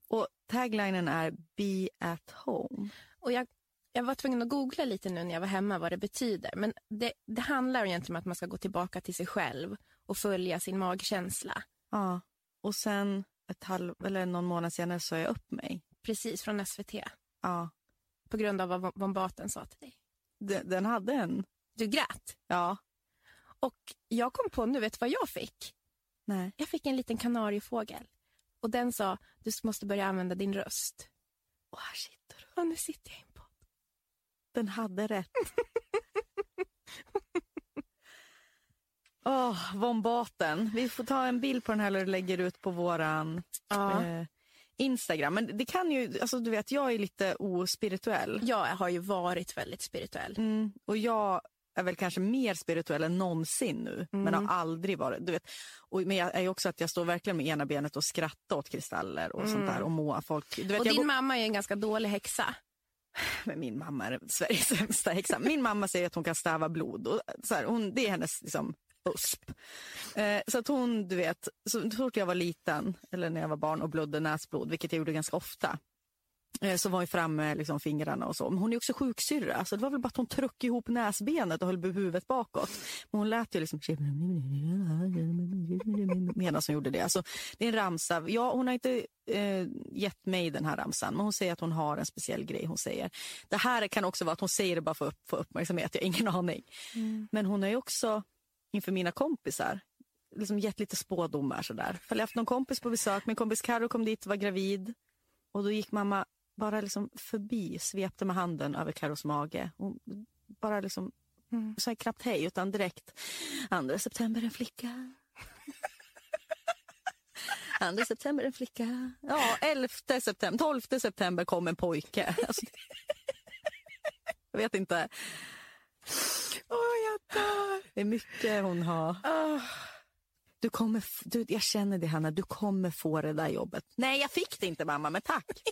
Speaker 5: Och taglinen är Be at home.
Speaker 4: Och jag, jag var tvungen att googla lite nu när jag var hemma vad det betyder. Men det, det handlar egentligen om att man ska gå tillbaka till sig själv och följa sin magkänsla.
Speaker 5: Ja. Och sen ett halv, eller någon månad senare sa jag upp mig.
Speaker 4: Precis, från SVT.
Speaker 5: Ja.
Speaker 4: På grund av vad Wombaten sa till dig.
Speaker 5: Den, den hade en.
Speaker 4: Du grät.
Speaker 5: Ja.
Speaker 4: Och jag kom på nu, vet du vad jag fick?
Speaker 5: Nej.
Speaker 4: Jag fick en liten kanariefågel. Och den sa, du måste börja använda din röst.
Speaker 5: Och här sitter du.
Speaker 4: Och nu sitter jag i en podd.
Speaker 5: Den hade rätt. Oh, Wombaten. Vi får ta en bild på den här eller lägger ut på våran
Speaker 4: Ja.
Speaker 5: eh, Instagram. Men det kan ju, alltså du vet, jag är lite ospirituell.
Speaker 4: Jag har ju varit väldigt spirituell.
Speaker 5: Mm, och jag är väl kanske mer spirituell än någonsin nu, men har aldrig varit... Du vet, och, men jag är också att jag står verkligen med ena benet och skrattar åt kristaller och sånt där och måar folk. Du vet,
Speaker 4: Och din
Speaker 5: går-
Speaker 4: mamma är en ganska dålig häxa.
Speaker 5: men min mamma är Sveriges sämsta häxa. Min mamma säger att hon kan stäva blod. Och så här, hon, det är hennes liksom, USP. Eh, så att hon, du vet, så fort jag var liten, eller när jag var barn och blödde näsblod, vilket jag gjorde ganska ofta, eh, så var hon fram med liksom, fingrarna och så. Men hon är också sjuksyrra, så det var väl bara att hon tryckte ihop näsbenet och höll huvudet bakåt. Men hon lät ju liksom medan hon gjorde det. Alltså, det är en ramsa. Ja, hon har inte eh, gett mig den här ramsan, men hon säger att hon har en speciell grej hon säger. Det här kan också vara att hon säger det bara för att få uppmärksamhet, jag har ingen aning. Men hon ju också inför mina kompisar liksom gett lite spådomar sådär. För jag haft någon kompis på besök, min kompis Karo kom dit och var gravid och då gick mamma bara liksom förbi, svepte med handen över Karos mage. Hon bara liksom, sa knappt hej utan direkt, 2 september en flicka. 2 september en flicka. Ja, 11 september, 12 september kom en pojke. Alltså, jag vet inte.
Speaker 4: Åh, jag dör.
Speaker 5: Det är mycket hon har. Du kommer, du, jag känner det Hanna, du kommer få det där jobbet. Nej, jag fick det inte mamma, men tack.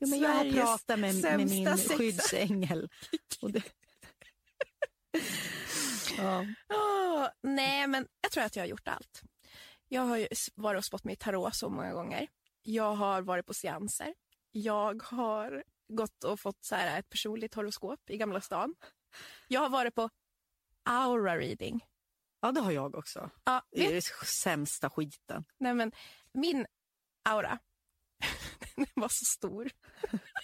Speaker 5: Jo, men jag har pratat med, med min
Speaker 4: sexa.
Speaker 5: skyddsängel. Det... ja.
Speaker 4: Åh, nej, men jag tror att jag har gjort allt. Jag har varit och spått mig i tarot så många gånger. Jag har varit på seanser. Jag har gått och fått så här ett personligt horoskop i Gamla stan. Jag har varit på aura reading.
Speaker 5: ja, det har jag också.
Speaker 4: Ja,
Speaker 5: Det är
Speaker 4: vet,
Speaker 5: det sämsta skiten.
Speaker 4: nej, men min aura den var så stor.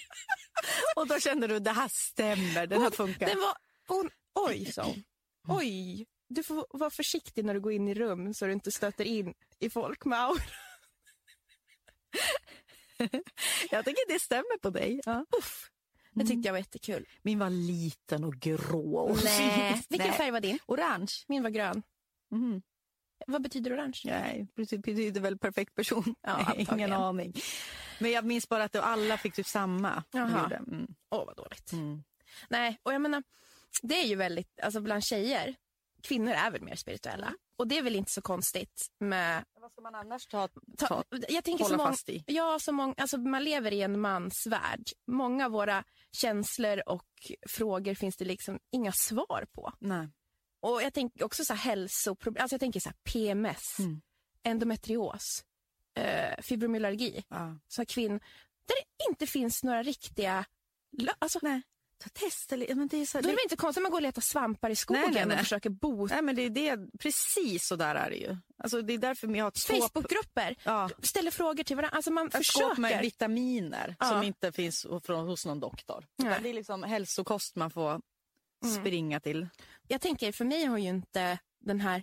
Speaker 5: Och då känner du, det här stämmer, den här funkar.
Speaker 4: Den var, hon, oj, sa hon. Oj, du får vara försiktig när du går in i rum så du inte stöter in i folk med aura.
Speaker 5: Jag tycker det stämmer på dig. Ja.
Speaker 4: Uff. Det tyckte jag var jättekul.
Speaker 5: Min var liten och grå. Och
Speaker 4: Nej. Vilken
Speaker 5: Nej.
Speaker 4: färg var din?
Speaker 5: Orange.
Speaker 4: Min var grön.
Speaker 5: Mhm.
Speaker 4: Vad betyder orange?
Speaker 5: Nej, det betyder väl perfekt person.
Speaker 4: Ja,
Speaker 5: Ingen aning. Men jag minns bara att alla fick typ samma.
Speaker 4: Jaha.
Speaker 5: Gjorde. Mm.
Speaker 4: Åh, vad dåligt.
Speaker 5: Mm.
Speaker 4: Nej, och jag menar, det är ju väldigt, alltså bland tjejer, kvinnor är väl mer spirituella. Och det är väl inte så konstigt med...
Speaker 5: Vad ska man annars ta,
Speaker 4: Ta,
Speaker 5: ta
Speaker 4: jag tänker
Speaker 5: hålla
Speaker 4: så många,
Speaker 5: fast i?
Speaker 4: Ja, så många, alltså man lever i en mans värld. Många av våra känslor och frågor finns det liksom inga svar på.
Speaker 5: Nej.
Speaker 4: Och jag tänker också så här hälsoproblem, alltså jag tänker så PMS,
Speaker 5: Mm.
Speaker 4: endometrios, eh, fibromyalgi,
Speaker 5: Ja.
Speaker 4: så kvinn, där det inte finns några riktiga Alltså,
Speaker 5: Nej. Ta test eller, men det är så,
Speaker 4: då är det väl inte konstigt att man går och letar svampar i skogen
Speaker 5: Nej, nej, nej.
Speaker 4: och försöker bota.
Speaker 5: Nej men det är det, precis så där är det ju. Alltså det är därför vi har skåp,
Speaker 4: Facebookgrupper
Speaker 5: ja,
Speaker 4: ställer frågor till varandra. Alltså man
Speaker 5: ett skåp med
Speaker 4: försöker.
Speaker 5: vitaminer
Speaker 4: Ja.
Speaker 5: som inte finns hos någon doktor.
Speaker 4: Nej.
Speaker 5: Det är liksom hälsokost man får
Speaker 4: Mm.
Speaker 5: springa till.
Speaker 4: Jag tänker, för mig har ju inte den här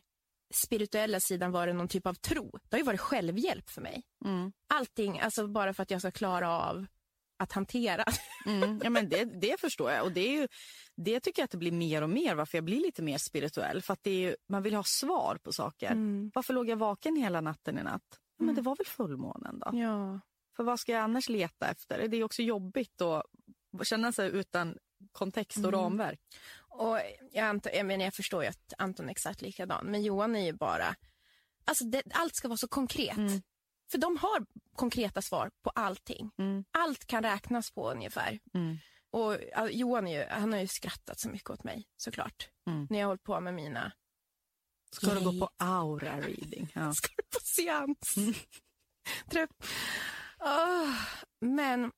Speaker 4: spirituella sidan varit någon typ av tro. Det har ju varit självhjälp för mig.
Speaker 5: Mm.
Speaker 4: Allting, alltså bara för att jag ska klara av att hantera.
Speaker 5: Mm. Ja, men det, det förstår jag. Och det, är ju, det tycker jag att det blir mer och mer varför jag blir lite mer spirituell. För att det är man vill ha svar på saker.
Speaker 4: Mm.
Speaker 5: Varför låg jag vaken hela natten i natt? Ja, men det var väl fullmånen då?
Speaker 4: Ja.
Speaker 5: För vad ska jag annars leta efter? Det är också jobbigt att känna sig utan kontext och
Speaker 4: Mm.
Speaker 5: ramverk.
Speaker 4: Och jag, antar, jag, menar, jag förstår ju att Anton är exakt likadan, men Johan är ju bara... Alltså det, allt ska vara så konkret.
Speaker 5: Mm.
Speaker 4: För de har konkreta svar på allting.
Speaker 5: Mm.
Speaker 4: Allt kan räknas på ungefär.
Speaker 5: Mm.
Speaker 4: Och Johan ju, han har ju skrattat så mycket åt mig såklart.
Speaker 5: Mm.
Speaker 4: När jag har hållit på med mina...
Speaker 5: Ska du gå på aura reading? Ja.
Speaker 4: Ska du på seans? Träff. Ah, men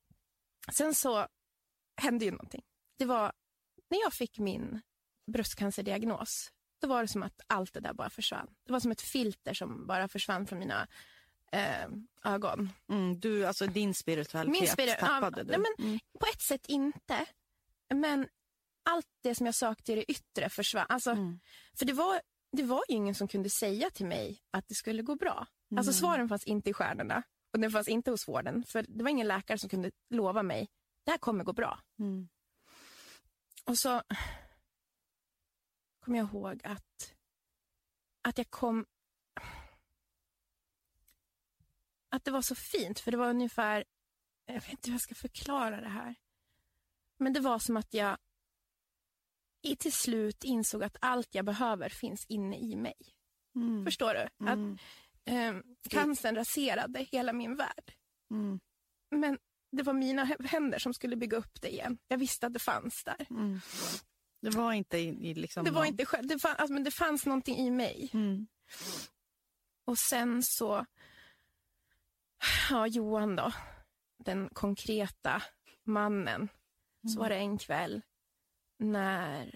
Speaker 4: sen så hände ju någonting. Det var när jag fick min bröstcancerdiagnos. Då var det som att allt det där bara försvann. Det var som ett filter som bara försvann från mina eh, ögon.
Speaker 5: Mm, du, alltså din spiritualitet
Speaker 4: Min spiri-
Speaker 5: tappade
Speaker 4: ja,
Speaker 5: du.
Speaker 4: nej, men
Speaker 5: mm.
Speaker 4: På ett sätt inte. Men allt det som jag sökte i det yttre försvann. Alltså,
Speaker 5: Mm.
Speaker 4: För det var, det var ju ingen som kunde säga till mig att det skulle gå bra. Alltså
Speaker 5: Mm.
Speaker 4: svaren fanns inte i stjärnorna och den fanns inte hos vården. För det var ingen läkare som kunde lova mig, det här kommer gå bra.
Speaker 5: Mm.
Speaker 4: Och så kom jag ihåg att, att jag kom... Att det var så fint, för det var ungefär... Jag vet inte hur jag ska förklara det här. Men det var som att jag i till slut insåg att allt jag behöver finns inne i mig.
Speaker 5: Mm.
Speaker 4: Förstår du? Att
Speaker 5: Mm.
Speaker 4: eh, cancern raserade hela min värld.
Speaker 5: Mm.
Speaker 4: Men det var mina hä- händer som skulle bygga upp det igen. Jag visste att det fanns där.
Speaker 5: Mm. Det var inte i, liksom
Speaker 4: Det var inte själv, det, fann, alltså, men det fanns någonting i mig.
Speaker 5: Mm.
Speaker 4: Och sen så, ja Johan då, den konkreta mannen. Så var det en kväll när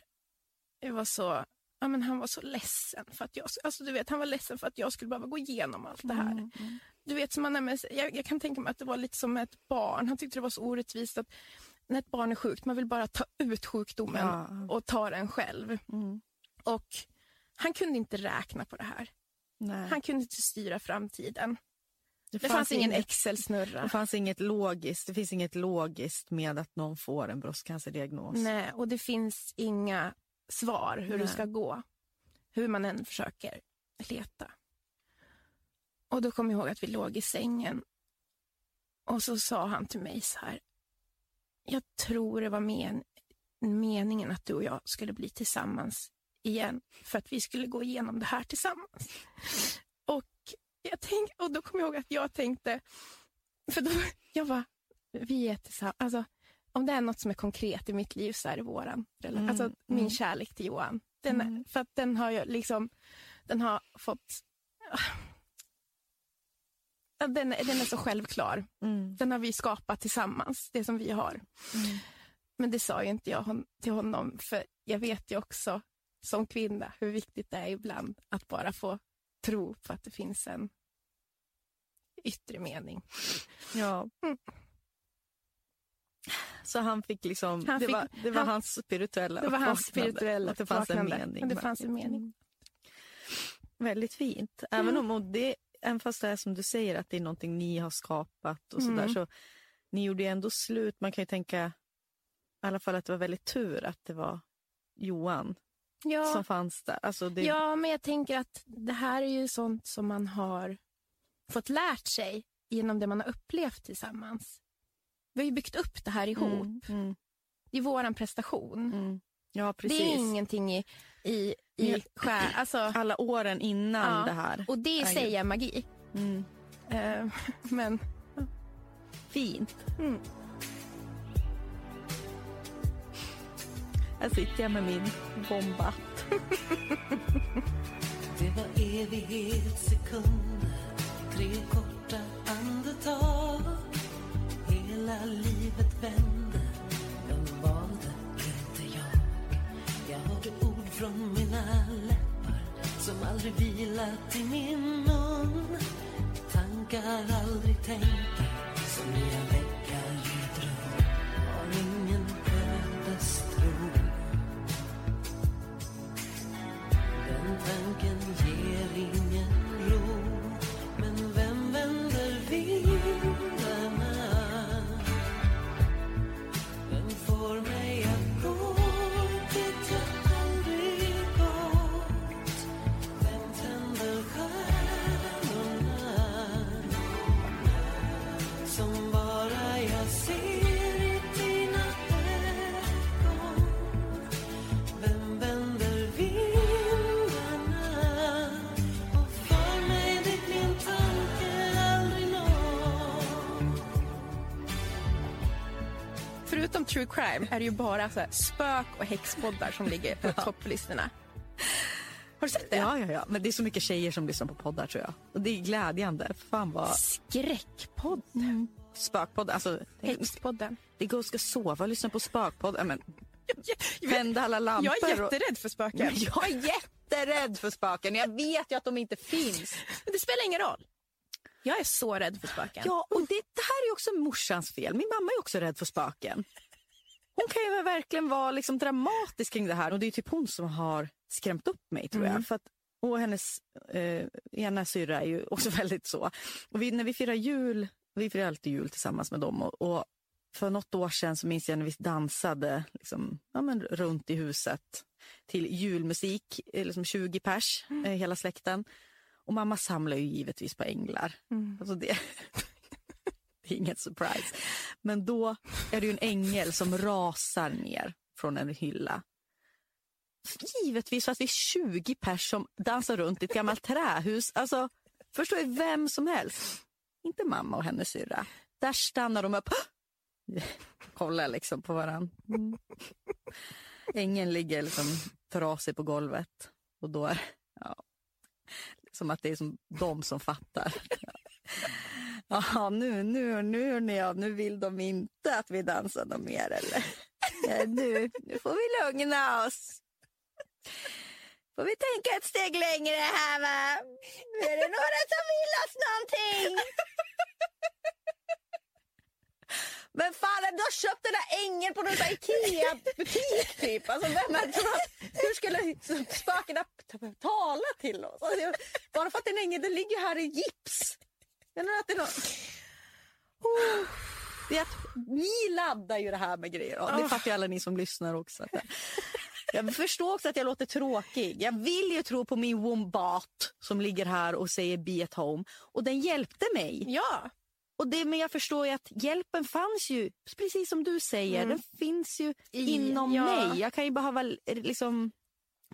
Speaker 4: det var så, ja men han var så ledsen för att jag, alltså du vet han var ledsen för att jag skulle behöva gå igenom allt det här.
Speaker 5: Mm. Mm.
Speaker 4: Du vet, som man, jag, jag kan tänka mig att det var lite som ett barn. Han tyckte det var så orättvist att när ett barn är sjukt, man vill bara ta ut sjukdomen
Speaker 5: Ja.
Speaker 4: och ta den själv.
Speaker 5: Mm.
Speaker 4: Och han kunde inte räkna på det här.
Speaker 5: Nej.
Speaker 4: Han kunde inte styra framtiden.
Speaker 5: Det,
Speaker 4: Det fanns ingen
Speaker 5: inget,
Speaker 4: Excel-snurra.
Speaker 5: det fanns inget logiskt. Det finns inget logiskt med att någon får en bröstcancerdiagnos.
Speaker 4: Nej, och det finns inga svar hur det
Speaker 5: Nej.
Speaker 4: ska gå. Hur man än försöker leta. Och då kom jag ihåg att vi låg i sängen. Och så sa han till mig så här. Jag tror det var men, meningen att du och jag skulle bli tillsammans igen. För att vi skulle gå igenom det här tillsammans. Och, jag tänk, och då kom jag ihåg att jag tänkte. För då, jag bara, vi är tillsammans. Alltså, om det är något som är konkret i mitt liv så är det våran.
Speaker 5: Mm,
Speaker 4: Alltså min
Speaker 5: mm.
Speaker 4: kärlek till Johan. Den,
Speaker 5: Mm.
Speaker 4: För att den har jag liksom, den har fått, den, är- den är så självklar.
Speaker 5: Mm.
Speaker 4: Den har vi skapat tillsammans, det som vi har.
Speaker 5: Mm.
Speaker 4: Men det sa ju inte jag hon, till honom, för jag vet ju också som kvinna hur viktigt det är ibland att bara få tro på att det finns en yttre mening.
Speaker 5: Ja.
Speaker 4: Mm.
Speaker 5: Så han fick liksom,
Speaker 4: Han
Speaker 5: det,
Speaker 4: fick-
Speaker 5: var, det var
Speaker 4: han-
Speaker 5: hans spirituella
Speaker 4: Det var hans spirituella
Speaker 5: Att det fanns en mening.
Speaker 4: Men det fanns en mening.
Speaker 5: Mm. Väldigt fint. Även om och det, även fast det är som du säger att det är någonting ni har skapat och sådär
Speaker 4: Mm.
Speaker 5: så ni gjorde ju ändå slut. Man kan ju tänka i alla fall att det var väldigt tur att det var Johan
Speaker 4: Ja,
Speaker 5: som fanns där. Alltså det,
Speaker 4: ja, men jag tänker att det här är ju sånt som man har fått lärt sig genom det man har upplevt tillsammans. Vi har ju byggt upp det här ihop.
Speaker 5: Mm, mm,
Speaker 4: Det är våran prestation.
Speaker 5: mm. Ja, precis.
Speaker 4: Det är ingenting i, i i skär, alltså,
Speaker 5: Alla åren innan
Speaker 4: Ja.
Speaker 5: det här.
Speaker 4: och det i sig är magi.
Speaker 5: Mm.
Speaker 4: Eh, men
Speaker 5: Fint. Här sitter jag med min Bombat.
Speaker 7: Det var evighetssekunder, tre korta andetag. Hela livet vände, men valde inte jag. Jag hörde ord från mina läppar som aldrig vilat i min mun. Tankar aldrig tänker, som nya väggar i dröm. Tanken ger ingen ro Men vem vänder vindarna? Vem får mig att gå dit jag aldrig gått? Vem tänder stjärnorna? Som bara
Speaker 4: true crime är det ju bara så spök och häxpoddar som ligger på topplistorna. Har du sett det?
Speaker 5: Ja, ja, ja. Men det är så mycket tjejer som lyssnar på poddar tror jag. Och det är glädjande. Fan vad...
Speaker 4: Skräckpodd.
Speaker 5: Spökpodd. Alltså,
Speaker 4: Häxpodden.
Speaker 5: det går och ska sova och lyssna på spökpodd. Ja, men, tända alla lampor.
Speaker 4: Jag är
Speaker 5: och-
Speaker 4: jätterädd för spöken.
Speaker 5: Men jag är jätterädd för spöken. Jag vet ju att de inte finns.
Speaker 4: Men det spelar ingen roll. Jag är så rädd för spöken.
Speaker 5: Ja, och det, det här är också morsans fel. Min mamma är också rädd för spöken. Hon kan ju verkligen vara liksom dramatisk kring det här. Och det är typ hon som har skrämt upp mig tror jag. För att, och hennes eh, ena syrra är ju också väldigt så. Och vi, när vi firar jul, vi firar alltid jul tillsammans med dem. Och, och för något år sedan så minns jag när vi dansade liksom, ja, men, runt i huset till julmusik, eh, liksom 20 pers, eh, hela släkten. Och mamma samlar ju givetvis på änglar. Alltså det, det är inget surprise. Men då är det ju en ängel som rasar ner från en hylla. Givetvis för att vi är 20 pers som dansar runt i ett gammalt trähus. Alltså, förstår jag vem som helst. Inte mamma och hennes syrra. Där stannar de upp. Kollar liksom på varann. Mm. Ängeln ligger liksom trasig på golvet. Och då är ja, som att det är som de som fattar. Ja, nu, nu, nu, nu, nu vill de inte att vi dansar något mer eller? Ja, nu, nu får vi lugna oss. Får vi tänka ett steg längre här va? Är det några som vill oss någonting. Men fan, du har köpt den där ängeln på någon Ikea-butik typ. Alltså, vem är, tror att, hur skulle spökena tala till oss? Alltså, bara för att en ängel den ligger här i gips. Eller att det är någon... Oh. Det är att ni laddar ju det här med grejer. Ja, det fattar ju alla ni som lyssnar också. Jag förstår också att jag låter tråkig. Jag vill ju tro på min wombat som ligger här och säger be at home. Och den hjälpte mig.
Speaker 4: Ja.
Speaker 5: Och det, men jag förstår ju att hjälpen fanns ju, precis som du säger, den finns ju
Speaker 4: I-
Speaker 5: inom
Speaker 4: ja.
Speaker 5: mig. Jag kan ju behöva liksom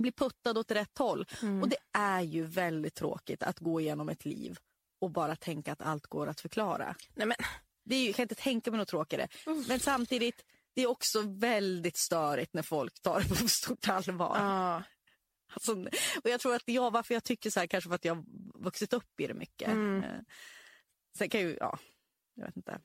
Speaker 5: bli puttad åt rätt håll. Och det är ju väldigt tråkigt att gå igenom ett liv och bara tänka att allt går att förklara.
Speaker 4: Nej, men,
Speaker 5: Det är ju, jag kan inte tänka mig något tråkigare. Men samtidigt, det är också väldigt störigt när folk tar det på stort allvar.
Speaker 4: ja.
Speaker 5: Alltså, och jag tror att jag, varför jag tycker så här, kanske för att jag har vuxit upp i det mycket.
Speaker 4: Mm.
Speaker 5: Eh, Sen kan ju, ja, jag vet inte.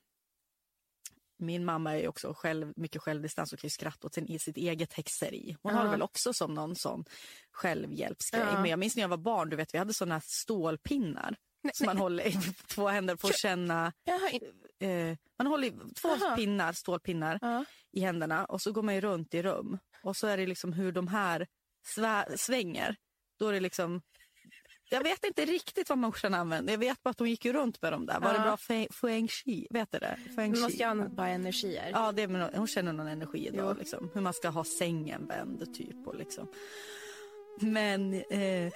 Speaker 5: Min mamma är ju också själv, mycket självdistans och kan ju skratta åt sin, i sitt eget häxeri. Hon har det
Speaker 4: Ja.
Speaker 5: väl också som någon sån självhjälpsgrej.
Speaker 4: Ja.
Speaker 5: Men jag minns när jag var barn, du vet vi hade såna stålpinnar. som man håller i två händer för att känna.
Speaker 4: Jag.
Speaker 5: Eh, man håller i två
Speaker 4: Aha.
Speaker 5: pinnar, stålpinnar
Speaker 4: ja.
Speaker 5: i händerna och så går man ju runt i rum. Och så är det liksom hur de här svä- svänger. Då är det liksom... Jag vet inte riktigt vad morsan använde. Jag vet bara att hon gick runt med dem där. Var det
Speaker 4: Ja.
Speaker 5: bra fe- feng shui? Vet du det? Feng shui.
Speaker 4: måste ju använda energier.
Speaker 5: Ja, det är, hon känner någon energi idag. Liksom. Hur man ska ha sängen vänd typ. Och liksom. Men eh,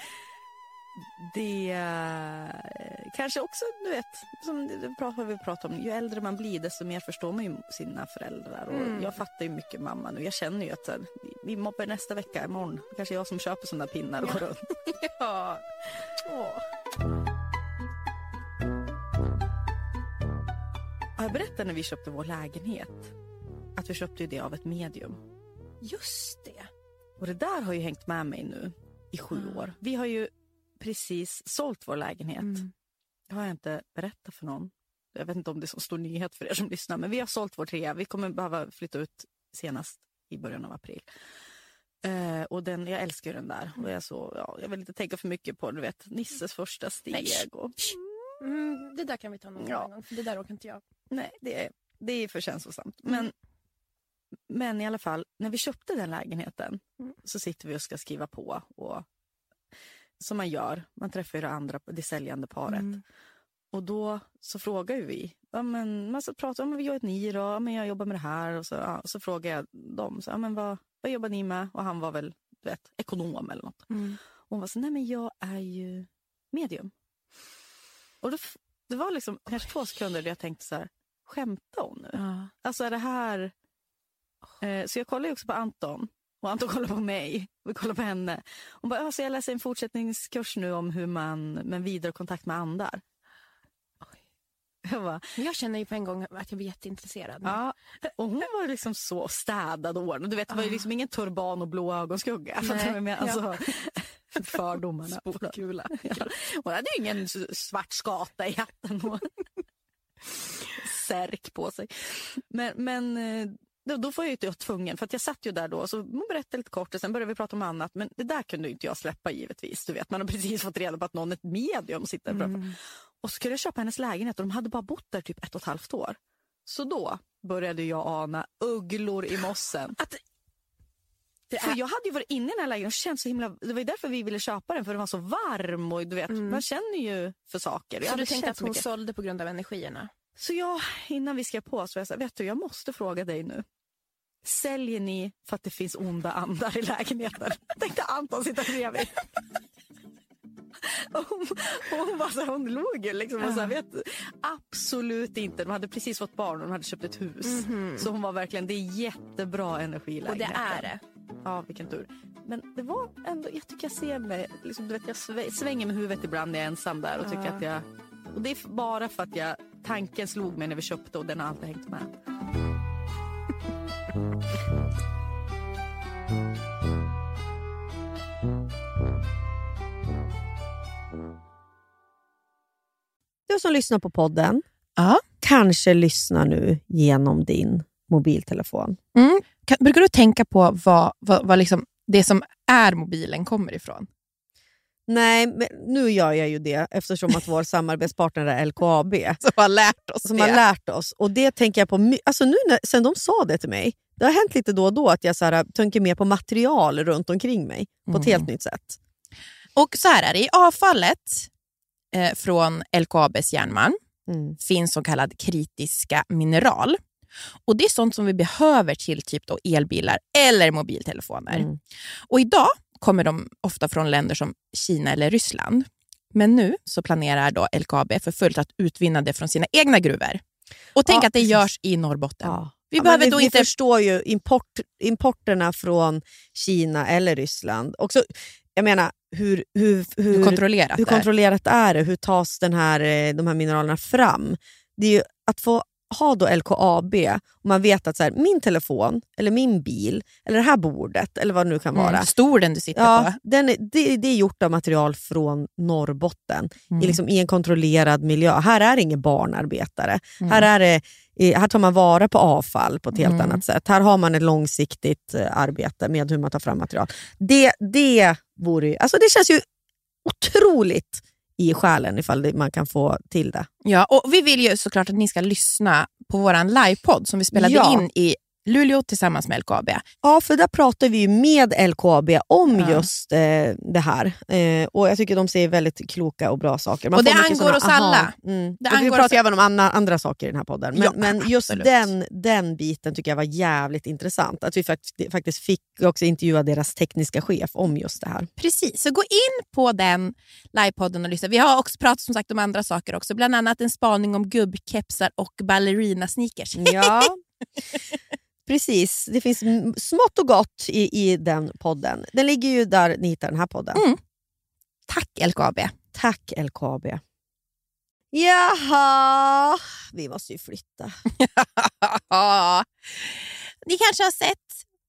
Speaker 5: det eh, kanske också, du vet, som vi pratar om, ju äldre man blir desto mer förstår man ju sina föräldrar. Och
Speaker 2: Mm.
Speaker 5: Jag fattar ju mycket mamma nu. Jag känner ju att här, vi mobbar nästa vecka, imorgon. Kanske jag som köper sådana pinnar och går runt.
Speaker 2: Ja. Åh.
Speaker 5: Har jag berättat när vi köpte vår lägenhet? Att vi köpte det av ett medium.
Speaker 2: Just det.
Speaker 5: Och det där har ju hängt med mig nu i sju år. Vi har ju precis sålt vår lägenhet.
Speaker 2: Mm.
Speaker 5: Det har jag inte berättat för någon. Jag vet inte om det är så stor nyhet för er som lyssnar. Men vi har sålt vår trea. Vi kommer behöva flytta ut senast i början av april. Eh, och den, jag älskar ju den där. Och jag, så, ja, jag vill inte tänka för mycket på du vet, Nisses första steg. Och,
Speaker 2: Mm, det där kan vi ta någon
Speaker 5: Ja.
Speaker 2: gång, för det där orkar inte jag.
Speaker 5: nej, det är, det är för känslosamt. Men, men i alla fall, när vi köpte den lägenheten
Speaker 2: Mm.
Speaker 5: så sitter vi och ska skriva på. Och, som man gör. Man träffar ju det andra, det säljande paret.
Speaker 2: Mm.
Speaker 5: Och då så frågar ju vi. Ja, men, man så pratar om vad gör ni då? Ja, men jag jobbar med det här. Och så, ja, och så frågar jag dem. Så, ja, men vad, vad jobbar ni med? Och han var väl du vet, ekonom eller något.
Speaker 2: Mm.
Speaker 5: Och hon var så, nej men jag är ju medium. Och då, det var liksom kanske två sekunder där jag tänkte så här, skämtar hon nu?
Speaker 2: Ja.
Speaker 5: Alltså är det här... Eh, så jag kollade ju också på Anton. Och Anton kollar på mig. Vi kollar på henne. Hon bara, ja, så jag läser en fortsättningskurs nu om hur man med vidare kontakt med andar. Jag bara,
Speaker 2: Men Jag känner ju på en gång att jag blir jätteintresserad.
Speaker 5: ja. Och hon var liksom så städad och ordnad. Du vet, det var ju liksom ingen turban och blå ögonskugga. Jag menar?
Speaker 2: Ja.
Speaker 5: Alltså, fördomarna.
Speaker 2: Spokkula.
Speaker 5: Ja. Hon hade ju ingen svart skata i hatten och särk på sig. Men, men eh, då, då var jag ju tvungen, för att jag satt ju där då så hon berättade lite kort och sen började vi prata om annat. Men det där kunde inte jag släppa givetvis. Du vet, man har precis fått reda på att någon är ett medium sitter.
Speaker 2: Mm.
Speaker 5: Och så skulle jag köpa hennes lägenhet och de hade bara bott där typ ett och ett halvt år. Så då började jag ana ugglor i mossen.
Speaker 2: Att det
Speaker 5: För
Speaker 2: är,
Speaker 5: jag hade ju varit inne i den här lägenheten och känt så himla... Det var ju därför vi ville köpa den, för den var så varm och du vet,
Speaker 2: Mm.
Speaker 5: man känner ju för saker. Jag
Speaker 2: så du tänkte att
Speaker 5: så
Speaker 2: hon
Speaker 5: mycket.
Speaker 2: sålde på grund av energierna?
Speaker 5: Så jag, innan vi skrev på så jag här, vet du, jag måste fråga dig nu. Säljer ni för att det finns onda andar i lägenheten? Tänkte Anton sitta bredvid. Och hon, och hon, var så här, hon låg ju liksom och så här, vet, absolut inte. De hade precis fått barn och de hade köpt ett hus. Så hon var verkligen, det är jättebra energi i
Speaker 2: Och det
Speaker 5: lägenheten.
Speaker 2: är det.
Speaker 5: Ja, vilken tur. Men det var ändå, jag tycker jag ser mig, liksom, du vet, jag svänger med huvudet ibland när jag är ensam där och tycker
Speaker 2: Ja.
Speaker 5: att jag, och det är bara för att jag, tanken slog mig när vi köpte och den har alltid hängt med.
Speaker 6: Du som lyssnar på podden
Speaker 2: Ja.
Speaker 6: kanske lyssnar nu genom din mobiltelefon.
Speaker 2: Mm. Kan, brukar du tänka på vad, vad, vad liksom det som är mobilen kommer ifrån?
Speaker 6: Nej, men nu gör jag ju det eftersom att vår samarbetspartner är LKAB.
Speaker 2: Som har lärt oss
Speaker 6: som
Speaker 2: det.
Speaker 6: har lärt oss. Och det tänker jag på alltså nu när, sen de sa det till mig. Det har hänt lite då och då att jag så här, tänker mer på material runt omkring mig på ett
Speaker 2: Mm.
Speaker 6: helt nytt sätt.
Speaker 2: Och så här är det, i avfallet eh, från LKABs järnmalm
Speaker 6: Mm.
Speaker 2: finns så kallad kritiska mineral. Och Det är sånt som vi behöver till typ då elbilar eller mobiltelefoner.
Speaker 6: Mm.
Speaker 2: Och Idag kommer de ofta från länder som Kina eller Ryssland. Men nu så planerar då LKAB för fullt att utvinna det från sina egna gruvor. Och tänk
Speaker 6: Ja,
Speaker 2: att det görs i Norrbotten.
Speaker 6: Ja.
Speaker 2: Vi
Speaker 6: Ja,
Speaker 2: behöver
Speaker 6: men
Speaker 2: då
Speaker 6: vi,
Speaker 2: inte...
Speaker 6: vi förstår ju import, importerna från Kina eller Ryssland. Också, jag menar, hur, hur, hur,
Speaker 2: Hur kontrollerat
Speaker 6: hur
Speaker 2: det är.
Speaker 6: kontrollerat är det? Hur tas den här, eh, de här mineralerna fram? Det är ju att få ha då LKAB och man vet att så här, min telefon, eller min bil, eller det här bordet, eller vad det nu kan vara.
Speaker 2: Mm, stolen du sitter
Speaker 6: Ja,
Speaker 2: på.
Speaker 6: den är, det, det är gjort av material från Norrbotten
Speaker 2: Mm.
Speaker 6: i, liksom, i en kontrollerad miljö. Här är det ingen barnarbetare.
Speaker 2: Mm.
Speaker 6: Här, är det, här tar man vara på avfall på ett helt
Speaker 2: Mm.
Speaker 6: annat sätt. Här har man ett långsiktigt eh, arbete med hur man tar fram material. Det, det, vore, ju- alltså det känns ju otroligt i själen ifall man kan få till det.
Speaker 2: Ja, och vi vill ju såklart att ni ska lyssna på vår livepodd som vi spelade
Speaker 6: Ja.
Speaker 2: in i
Speaker 4: Luleå tillsammans med LKAB.
Speaker 6: Ja, för där pratar vi med LKAB om
Speaker 4: Ja.
Speaker 6: just eh, det här. Eh, och Jag tycker de säger väldigt kloka och bra saker.
Speaker 4: Och det angår
Speaker 6: såna,
Speaker 4: oss alla.
Speaker 6: Mm.
Speaker 4: Det
Speaker 6: och vi
Speaker 4: angår
Speaker 6: pratar
Speaker 4: oss-
Speaker 6: även om andra, andra saker i den här podden. Men,
Speaker 4: Ja,
Speaker 6: men just
Speaker 4: absolut.
Speaker 6: den, den biten tycker jag var jävligt intressant. Att vi fakt- faktiskt fick också intervjua deras tekniska chef om just det här.
Speaker 4: Precis, så gå in på den livepodden och lyssna. Vi har också pratat som sagt om andra saker också, bland annat en spaning om gubbkepsar och ballerina-sneakers.
Speaker 6: Ja, precis. Det finns smått och gott i, i den podden. Den ligger ju där ni hittar den här podden.
Speaker 4: Mm. Tack LKAB.
Speaker 6: Tack LKAB. Jaha, vi måste ju flytta.
Speaker 4: Ni kanske har sett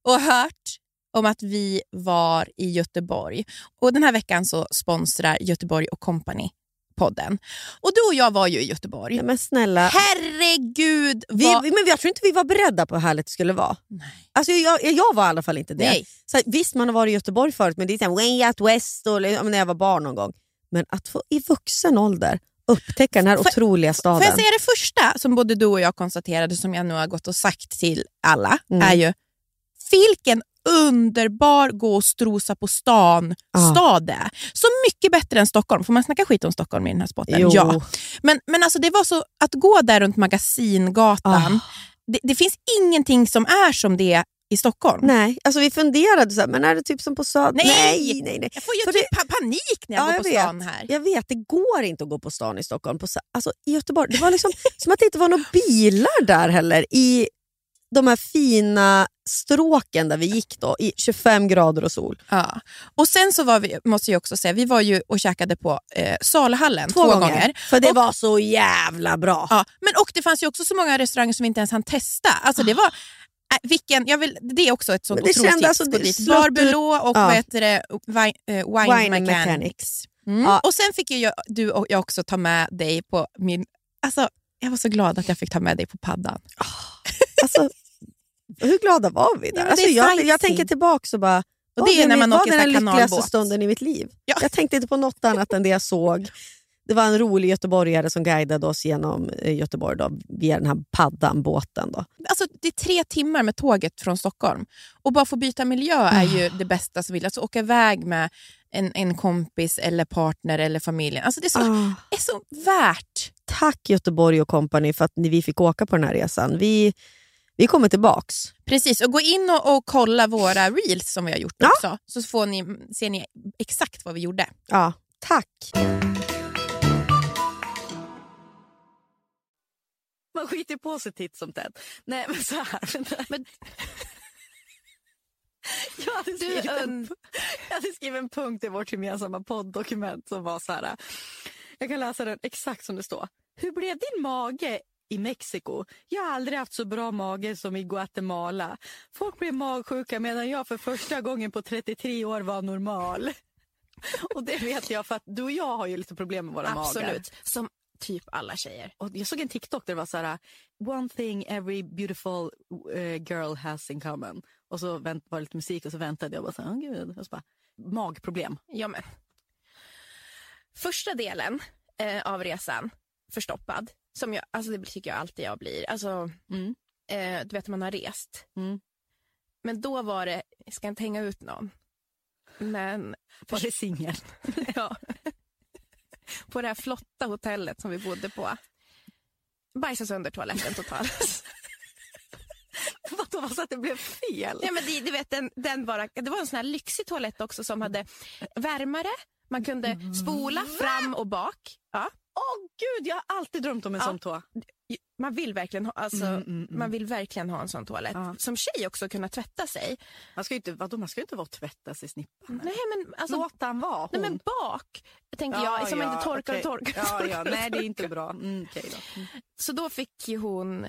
Speaker 4: och hört om att vi var i Göteborg. Och Den här veckan så sponsrar Göteborg och Company podden. Och Du och jag var ju i Göteborg.
Speaker 6: Nej, men snälla,
Speaker 4: Herregud!
Speaker 6: vi,
Speaker 4: vad...
Speaker 6: men jag tror inte vi var beredda på hur härligt det skulle vara.
Speaker 4: Nej.
Speaker 6: Alltså, jag, jag var i alla fall inte det.
Speaker 4: Nej.
Speaker 6: Så, visst, man har varit i Göteborg förut, men det är så här, way out west och, men när jag var barn någon gång. Men att få i vuxen ålder upptäcka den här
Speaker 4: Får-
Speaker 6: otroliga staden.
Speaker 4: Får jag säga det första som både du och jag konstaterade, som jag nu har gått och sagt till alla,
Speaker 6: Mm.
Speaker 4: är ju vilken underbar gå och strosa på stan
Speaker 6: Ja.
Speaker 4: stad det är. Så mycket bättre än Stockholm. Får man snacka skit om Stockholm i den här spotten?
Speaker 6: Jo.
Speaker 4: Ja. Men, men alltså det var så, att gå där runt Magasingatan,
Speaker 6: Ah.
Speaker 4: det, det finns ingenting som är som det i Stockholm.
Speaker 6: Nej, alltså vi funderade så här, men är det typ som på Söder?
Speaker 4: Nej!
Speaker 6: nej, nej. nej.
Speaker 4: Jag får ju typ pa- panik när jag
Speaker 6: Ja,
Speaker 4: går
Speaker 6: jag
Speaker 4: på
Speaker 6: vet.
Speaker 4: stan här.
Speaker 6: Jag vet, det går inte att gå på stan i Stockholm. På, alltså, I Göteborg, det var liksom som att det inte var några bilar där heller. I de här fina stråken där vi gick då, i 25 grader och sol.
Speaker 4: Ja. Och sen så var vi, måste jag också säga, vi var ju och käkade på eh, Saluhallen
Speaker 6: Två, gånger. För det
Speaker 4: Och-
Speaker 6: var så jävla bra.
Speaker 4: Ja, men och det fanns ju också så många restauranger som vi inte ens hann testa. Alltså det var, äh, vilken, jag vill, det är också ett sånt otroligt tips.
Speaker 6: alltså, det
Speaker 4: dit. Bar Belå och
Speaker 6: Ja.
Speaker 4: vad heter det, wine, eh, wine,
Speaker 6: Wine
Speaker 4: Mechanics.
Speaker 6: Mechanics.
Speaker 4: Mm.
Speaker 6: Ja.
Speaker 4: Och sen fick ju jag, du och jag också ta med dig på min... Alltså, jag var så glad att jag fick ta med dig på paddan.
Speaker 6: Alltså, hur glada var vi där?
Speaker 4: Ja,
Speaker 6: alltså, jag, jag tänker tillbaka och bara,
Speaker 4: Och
Speaker 6: var
Speaker 4: det är när man
Speaker 6: var
Speaker 4: åker här
Speaker 6: den lyckligaste stunden i mitt liv?
Speaker 4: Ja.
Speaker 6: Jag tänkte inte på något annat än det jag såg. Det var en rolig göteborgare som guidade oss genom eh, Göteborg då, via den här paddan, båten. Då.
Speaker 4: Alltså, det är tre timmar med tåget från Stockholm. Och bara få byta miljö är ju det bästa som vill. Alltså åka iväg med en, en kompis eller partner eller familjen. Alltså, det är så,
Speaker 6: Ah.
Speaker 4: är så värt.
Speaker 6: Tack Göteborg och company för att vi fick åka på den här resan. Vi, vi kommer tillbaks.
Speaker 4: Precis, och gå in och, och kolla våra reels som vi har gjort
Speaker 6: Ja.
Speaker 4: också. Så får ni, ser ni exakt vad vi gjorde.
Speaker 6: Ja, tack.
Speaker 5: Man skiter på sig titt som tätt. Nej men så här.
Speaker 4: Men-
Speaker 5: jag, hade
Speaker 4: Du,
Speaker 5: skrivit en, jag hade skrivit en punkt i vårt gemensamma podddokument som var så här. Jag kan läsa den exakt som det står. Hur blev din mage i Mexiko? Jag har aldrig haft så bra mage som i Guatemala. Folk blev magsjuka medan jag för första gången på 33 år var normal. Och det vet jag för att du och jag har ju lite problem med våra magar.
Speaker 4: Absolut, som typ alla tjejer.
Speaker 5: Och jag såg en TikTok där det var så här one thing every beautiful eh, girl has in common. Och så vänt, var det lite musik och så väntade jag och bara så här, åh gud. Och så bara, magproblem.
Speaker 4: Ja, men. Första delen eh, av resan, förstoppad, som jag, alltså det tycker jag alltid jag blir. Alltså,
Speaker 5: Mm.
Speaker 4: eh, du vet man har rest.
Speaker 5: Mm.
Speaker 4: Men då var det, jag ska inte hänga ut någon. Men
Speaker 5: Var det singel?
Speaker 4: ja. på det här flotta hotellet som vi bodde på. Bajsade sönder toaletten totalt.
Speaker 5: Vadå, var så att det blev fel?
Speaker 4: Ja, men det, du vet, den, den bara, det var en sån här lyxig toalett också som hade värmare. Man kunde spola fram och bak. Ja.
Speaker 5: Åh gud, jag har alltid drömt om en
Speaker 4: Ja.
Speaker 5: sån tå.
Speaker 4: Man vill verkligen ha, alltså,
Speaker 5: Mm, mm, mm.
Speaker 4: Man vill verkligen ha en sån toalett.
Speaker 5: Ja.
Speaker 4: Som tjej också kunna tvätta sig.
Speaker 5: Man ska ju inte, vadå, man ska inte vara och tvätta sig snippan.
Speaker 4: Nej men, alltså,
Speaker 5: Låt han vara, hon.
Speaker 4: nej, men bak tänker jag, som inte torkar
Speaker 5: okej.
Speaker 4: och torkar.
Speaker 5: Ja,
Speaker 4: torkar
Speaker 5: ja, nej det är inte bra. Mm, okej då. Mm.
Speaker 4: Så då fick hon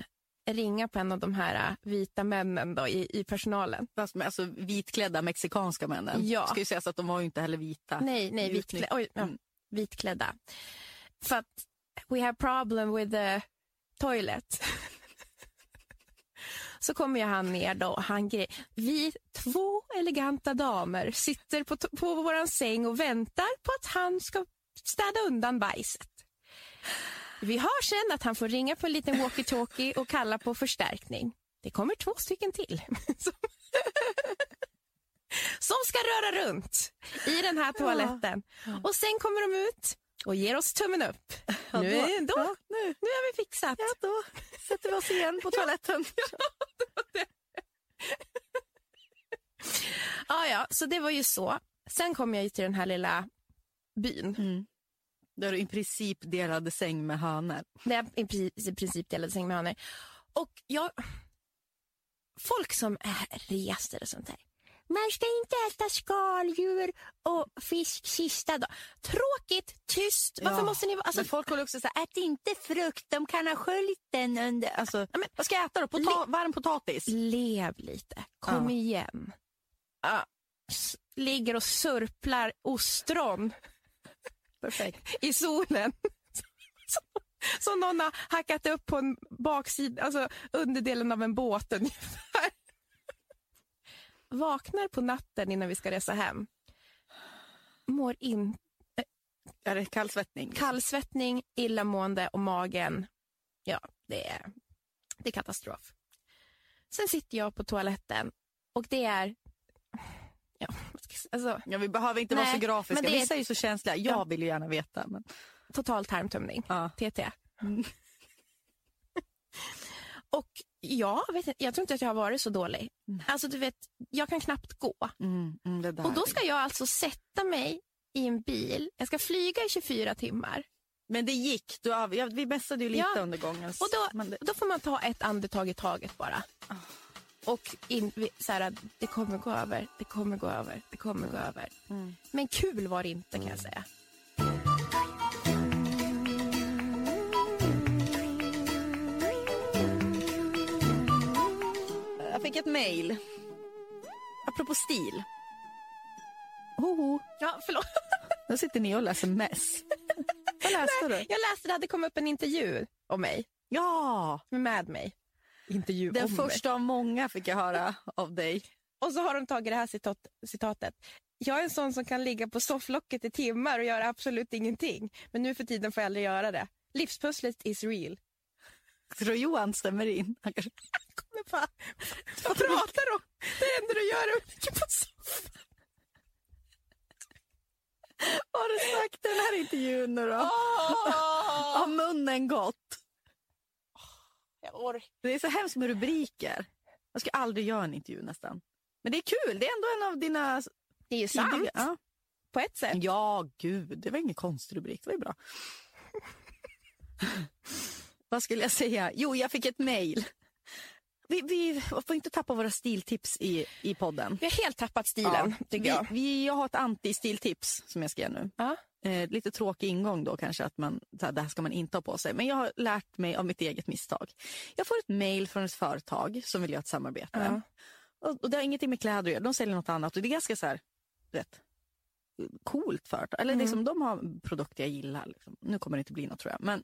Speaker 4: ringa på en av de här äh, vita männen då, i, i personalen.
Speaker 5: Fast alltså, vitklädda mexikanska männen.
Speaker 4: Ja.
Speaker 5: Ska ju sägas att de var ju inte heller vita.
Speaker 4: Nej, nej vitklä, oj, ja,
Speaker 5: Mm.
Speaker 4: vitklädda. För att we have problem with the toilet. Så kommer ju han ner då han. Vi två eleganta damer sitter på, på våran säng och väntar på att han ska städa undan bajset. Vi hör sen att han får ringa på en liten walkie-talkie och kalla på förstärkning. det kommer två stycken till. som, som ska röra runt i den här toaletten. Och sen kommer de ut och ger oss tummen upp.
Speaker 5: Ja,
Speaker 4: nu, är, då,
Speaker 5: ja, nu.
Speaker 4: nu har vi fixat.
Speaker 5: Ja, då sätter vi oss igen på toaletten.
Speaker 4: Ja, ja, så det var ju så. Sen kom jag ju till den här lilla byn.
Speaker 5: Mm. Där du i princip delade säng med hönor.
Speaker 4: Där jag i i princip delade säng med hönor. Och jag... Folk som är reser och sånt där. Man ska inte äta skaldjur och fisk sista dag. Tråkigt, tyst. Varför
Speaker 5: Ja,
Speaker 4: måste ni. Alltså,
Speaker 5: men folk håller också så här, ät inte frukt, de kan ha sköljt den under... Alltså, vad ska jag äta då? Pota- varm potatis?
Speaker 4: lev lite. Kom
Speaker 5: Ja.
Speaker 4: igen. Ja, ligger och surplar ostron
Speaker 5: Perfekt.
Speaker 4: i solen. Som någon har hackat upp på en baksida, alltså underdelen av en båt ungefär. Vaknar på natten innan vi ska resa hem. Mår in
Speaker 5: Är det kallsvettning?
Speaker 4: kallsvettning, illamående och magen. Ja, det är, det är katastrof. Sen sitter jag på toaletten och det är... Ja, alltså,
Speaker 5: Ja, vi behöver inte vara
Speaker 4: Nej,
Speaker 5: så grafiska.
Speaker 4: men det
Speaker 5: Vissa är ju så känsliga. Jag
Speaker 4: Ja.
Speaker 5: vill ju gärna veta. Men...
Speaker 4: total tarmtumning.
Speaker 5: Ja.
Speaker 4: TT. Och jag, vet inte, jag tror inte att jag har varit så dålig. Alltså du vet, jag kan knappt gå.
Speaker 5: Mm, mm.
Speaker 4: Och då ska jag alltså sätta mig i en bil. Jag ska flyga i 24 timmar.
Speaker 5: Men det gick. Du, av- ja, vi mässade ju lite
Speaker 4: Ja.
Speaker 5: under gången.
Speaker 4: Och då,
Speaker 5: det...
Speaker 4: då får man ta ett andetag i taget bara. Och in, så här, det kommer gå över, det kommer gå över, det kommer gå över. Men kul var det inte kan jag säga.
Speaker 5: Fick ett mejl. Apropå stil. Hoho.
Speaker 4: Ja, förlåt.
Speaker 5: Nu sitter ni och läser mess. Vad läste du?
Speaker 4: Jag läste det hade kommit upp en intervju om mig,
Speaker 5: Ja,
Speaker 4: med mig. Intervju
Speaker 5: den
Speaker 4: om mig.
Speaker 5: första av många fick jag höra av dig.
Speaker 4: Och så har de tagit det här citat, citatet. Jag är en sån som kan ligga på sofflocket i timmar och göra absolut ingenting. Men nu för tiden får jag aldrig göra det. Livspusslet is real.
Speaker 5: Tror Johan stämmer in?
Speaker 4: Men fan, vad pratar du om? Det enda du gör är att ligga på soffan.
Speaker 5: Har du sagt den här intervjun nu då? Har munnen gått?
Speaker 4: Jag orkar.
Speaker 5: Det är så hemskt med rubriker. Jag ska aldrig göra en intervju nästan. Men det är kul. Det är ändå en av dina...
Speaker 4: Det är ju sant,
Speaker 5: tidiga- Ja.
Speaker 4: på ett sätt.
Speaker 5: ja, gud. Det var ingen konstig rubrik. Det var ju bra. Vad skulle jag säga? Jo, jag fick ett mejl. Vi, vi får inte tappa våra stiltips i, i podden.
Speaker 4: Vi har helt tappat stilen, tycker
Speaker 5: vi,
Speaker 4: jag.
Speaker 5: Vi, jag har ett anti-stiltips som jag ska ge nu.
Speaker 4: Ja.
Speaker 5: Eh, lite tråkig ingång då kanske, att man, det här ska man inte ha på sig. Men jag har lärt mig av mitt eget misstag. Jag får ett mejl från ett företag som vill göra ett samarbete.
Speaker 4: Ja.
Speaker 5: Och, och det har ingenting med kläder att göra, de säljer något annat. Och det är ganska så här, vet, coolt företag. Eller liksom, de har produkter jag gillar. Liksom. Nu kommer det inte bli något tror jag. Men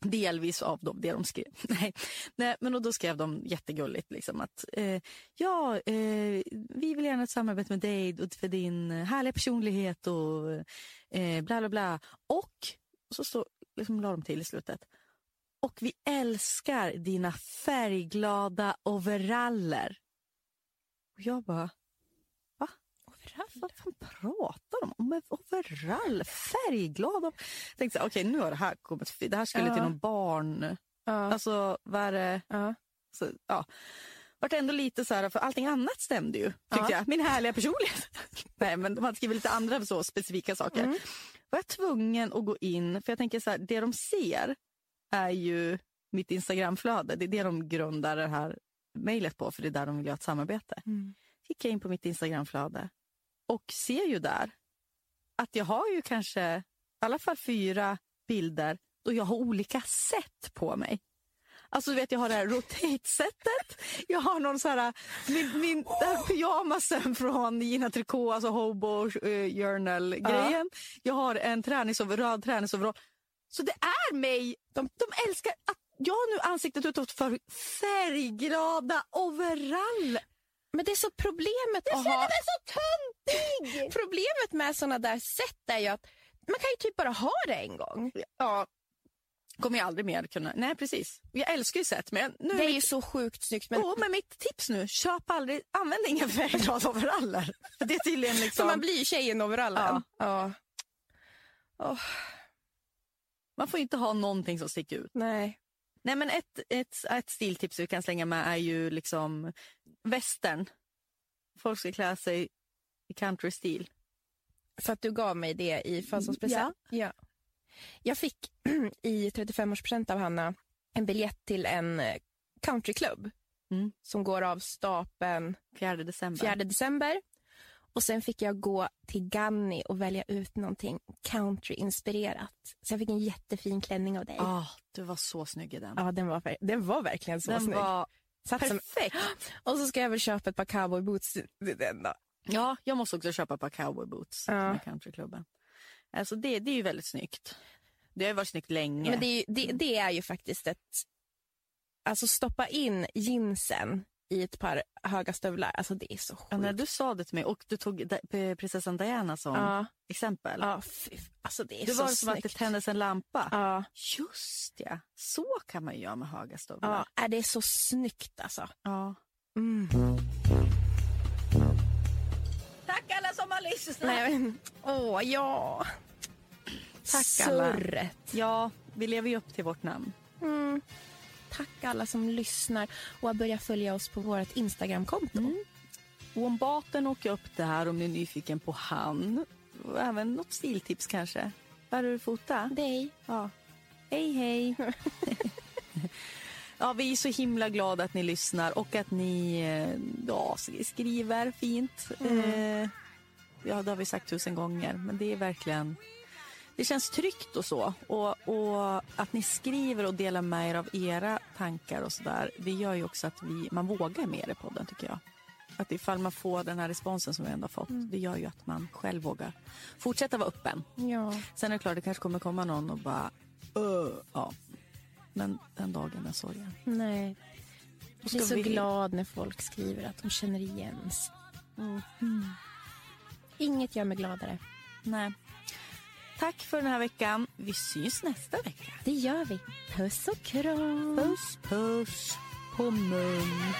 Speaker 5: delvis av dem, det de skrev. Nej. Nej, men och då skrev de jättegulligt liksom att eh, ja, eh, vi vill gärna ett samarbete med dig och för din härliga personlighet och eh, bla bla bla. Och så står, liksom, la de till i slutet. Och vi älskar dina färgglada overaller. Och jag bara. Vad fan pratar de om? Overall, färgglada. Jag tänkte, okej nu har det här kommit, det här skulle
Speaker 4: Ja.
Speaker 5: till någon barn.
Speaker 4: Ja.
Speaker 5: Alltså, vad är det?
Speaker 4: Ja.
Speaker 5: Så, ja. Vart ändå lite så här, för allting annat stämde ju, tyckte
Speaker 4: Ja.
Speaker 5: jag. Min härliga personlighet. Nej, men de hade skrivit lite andra så specifika saker.
Speaker 4: Mm.
Speaker 5: Var jag tvungen att gå in, för jag tänker så här, det de ser är ju mitt Instagramflöde. Det är det de grundar det här mejlet på, för det är där de vill göra ett samarbete.
Speaker 4: Mm.
Speaker 5: Gick jag in på mitt Instagramflöde och ser ju där att jag har ju kanske i alla fall fyra bilder då jag har olika sätt på mig. Alltså du vet jag har det här rotate-sättet, jag har någon så här, min, min pyjamasen från Gina Tricot, alltså hobo uh, journal-grejen. Jag har en träningsover, röd träningsoverall. Så det är mig, de, de älskar att jag har nu ansiktet utåt för färgglada overall.
Speaker 4: Men det är så problemet
Speaker 5: Jag
Speaker 4: att
Speaker 5: känner
Speaker 4: ha...
Speaker 5: mig så töntig!
Speaker 4: Problemet med såna där sätt är ju att man kan ju typ bara ha det en gång.
Speaker 5: Ja, Kommer jag aldrig mer kunna. Nej precis. Jag älskar ju set men nu
Speaker 4: Det är
Speaker 5: mitt-
Speaker 4: ju så sjukt snyggt. Men
Speaker 5: Åh, men mitt tips nu, köp aldrig, använd inga färgglada. Det är tydligen
Speaker 4: Så
Speaker 5: liksom,
Speaker 4: man blir tjejen overallen. Ja. Åh,
Speaker 5: man får inte ha någonting som sticker ut.
Speaker 4: nej.
Speaker 5: Nej men ett, ett, ett stiltips vi kan slänga med är ju liksom västern. Folk ska klä sig i countrystil.
Speaker 4: För att du gav mig det i födelsedagspresent. Ja. Jag fick i 35-årspresent av Hanna en biljett till en eh, countryklubb
Speaker 5: Mm.
Speaker 4: som går av stapeln
Speaker 5: 4 december.
Speaker 4: 4 december. Och sen fick jag gå till Ganni och välja ut någonting country-inspirerat. Så jag fick en jättefin klänning av dig.
Speaker 5: Ah, du var så snygg i den.
Speaker 4: Ja, den var, den var verkligen så
Speaker 5: den
Speaker 4: snygg.
Speaker 5: var
Speaker 4: Satt som,
Speaker 5: perfekt.
Speaker 4: och så ska jag väl köpa ett par cowboyboots till den då.
Speaker 5: Ja, jag måste också köpa ett par cowboy boots
Speaker 4: Ja.
Speaker 5: med countryklubben. Alltså det, det är ju väldigt snyggt. Det har ju varit snyggt länge.
Speaker 4: Men det är, ju, det, det är ju faktiskt ett... Alltså stoppa in jeansen i ett par höga stövlar. Alltså det är så sjukt.
Speaker 5: Ja, när du sa det till mig och du tog p- prinsessan Diana som
Speaker 4: Ja,
Speaker 5: exempel.
Speaker 4: ja fy, alltså det är
Speaker 5: det
Speaker 4: så
Speaker 5: var som att det
Speaker 4: snyggt.
Speaker 5: tändes en lampa.
Speaker 4: Ja,
Speaker 5: Just ja, så kan man ju göra med höga stövlar.
Speaker 4: ja, är det är så snyggt alltså.
Speaker 5: Ja.
Speaker 4: Mm.
Speaker 5: Tack alla som har lyssnat.
Speaker 4: Åh ja.
Speaker 5: Tack alla.
Speaker 4: Surret.
Speaker 5: Ja, vi lever ju upp till vårt namn.
Speaker 4: Mm. Tack alla som lyssnar och har börjat följa oss på vårt Instagramkonto.
Speaker 5: Mm. Wombaten åker upp det här om ni är nyfiken på han. Även något stiltips kanske. Vad du fota?
Speaker 4: Dig.
Speaker 5: Ja. Hej hej. ja, vi är så himla glada att ni lyssnar och att ni eh, ja, skriver fint. Eh, ja, det har vi sagt tusen gånger, men det är verkligen det känns tryggt och så. Och, och att ni skriver och delar med er av era tankar och sådär, det gör ju också att vi, man vågar mer i podden tycker jag. Att ifall man får den här responsen som vi ändå har fått, det gör ju att man själv vågar fortsätta vara öppen.
Speaker 4: Ja.
Speaker 5: Sen är det klart, det kanske kommer komma någon och bara... "Öh", ja. Men den dagen är sorgen.
Speaker 4: Nej. Jag blir så
Speaker 5: vi-
Speaker 4: glad när folk skriver att de känner igen sig. Mm. Inget gör mig gladare.
Speaker 5: Nej. Tack för den här veckan. Vi syns nästa vecka.
Speaker 4: Det gör vi. Puss och kram.
Speaker 5: Puss, puss på mun.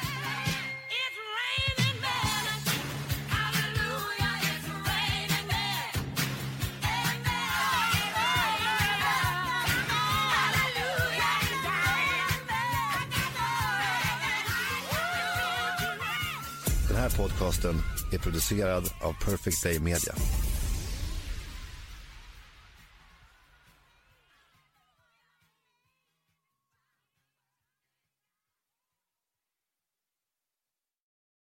Speaker 8: Den här podcasten är producerad av Perfect Day Media.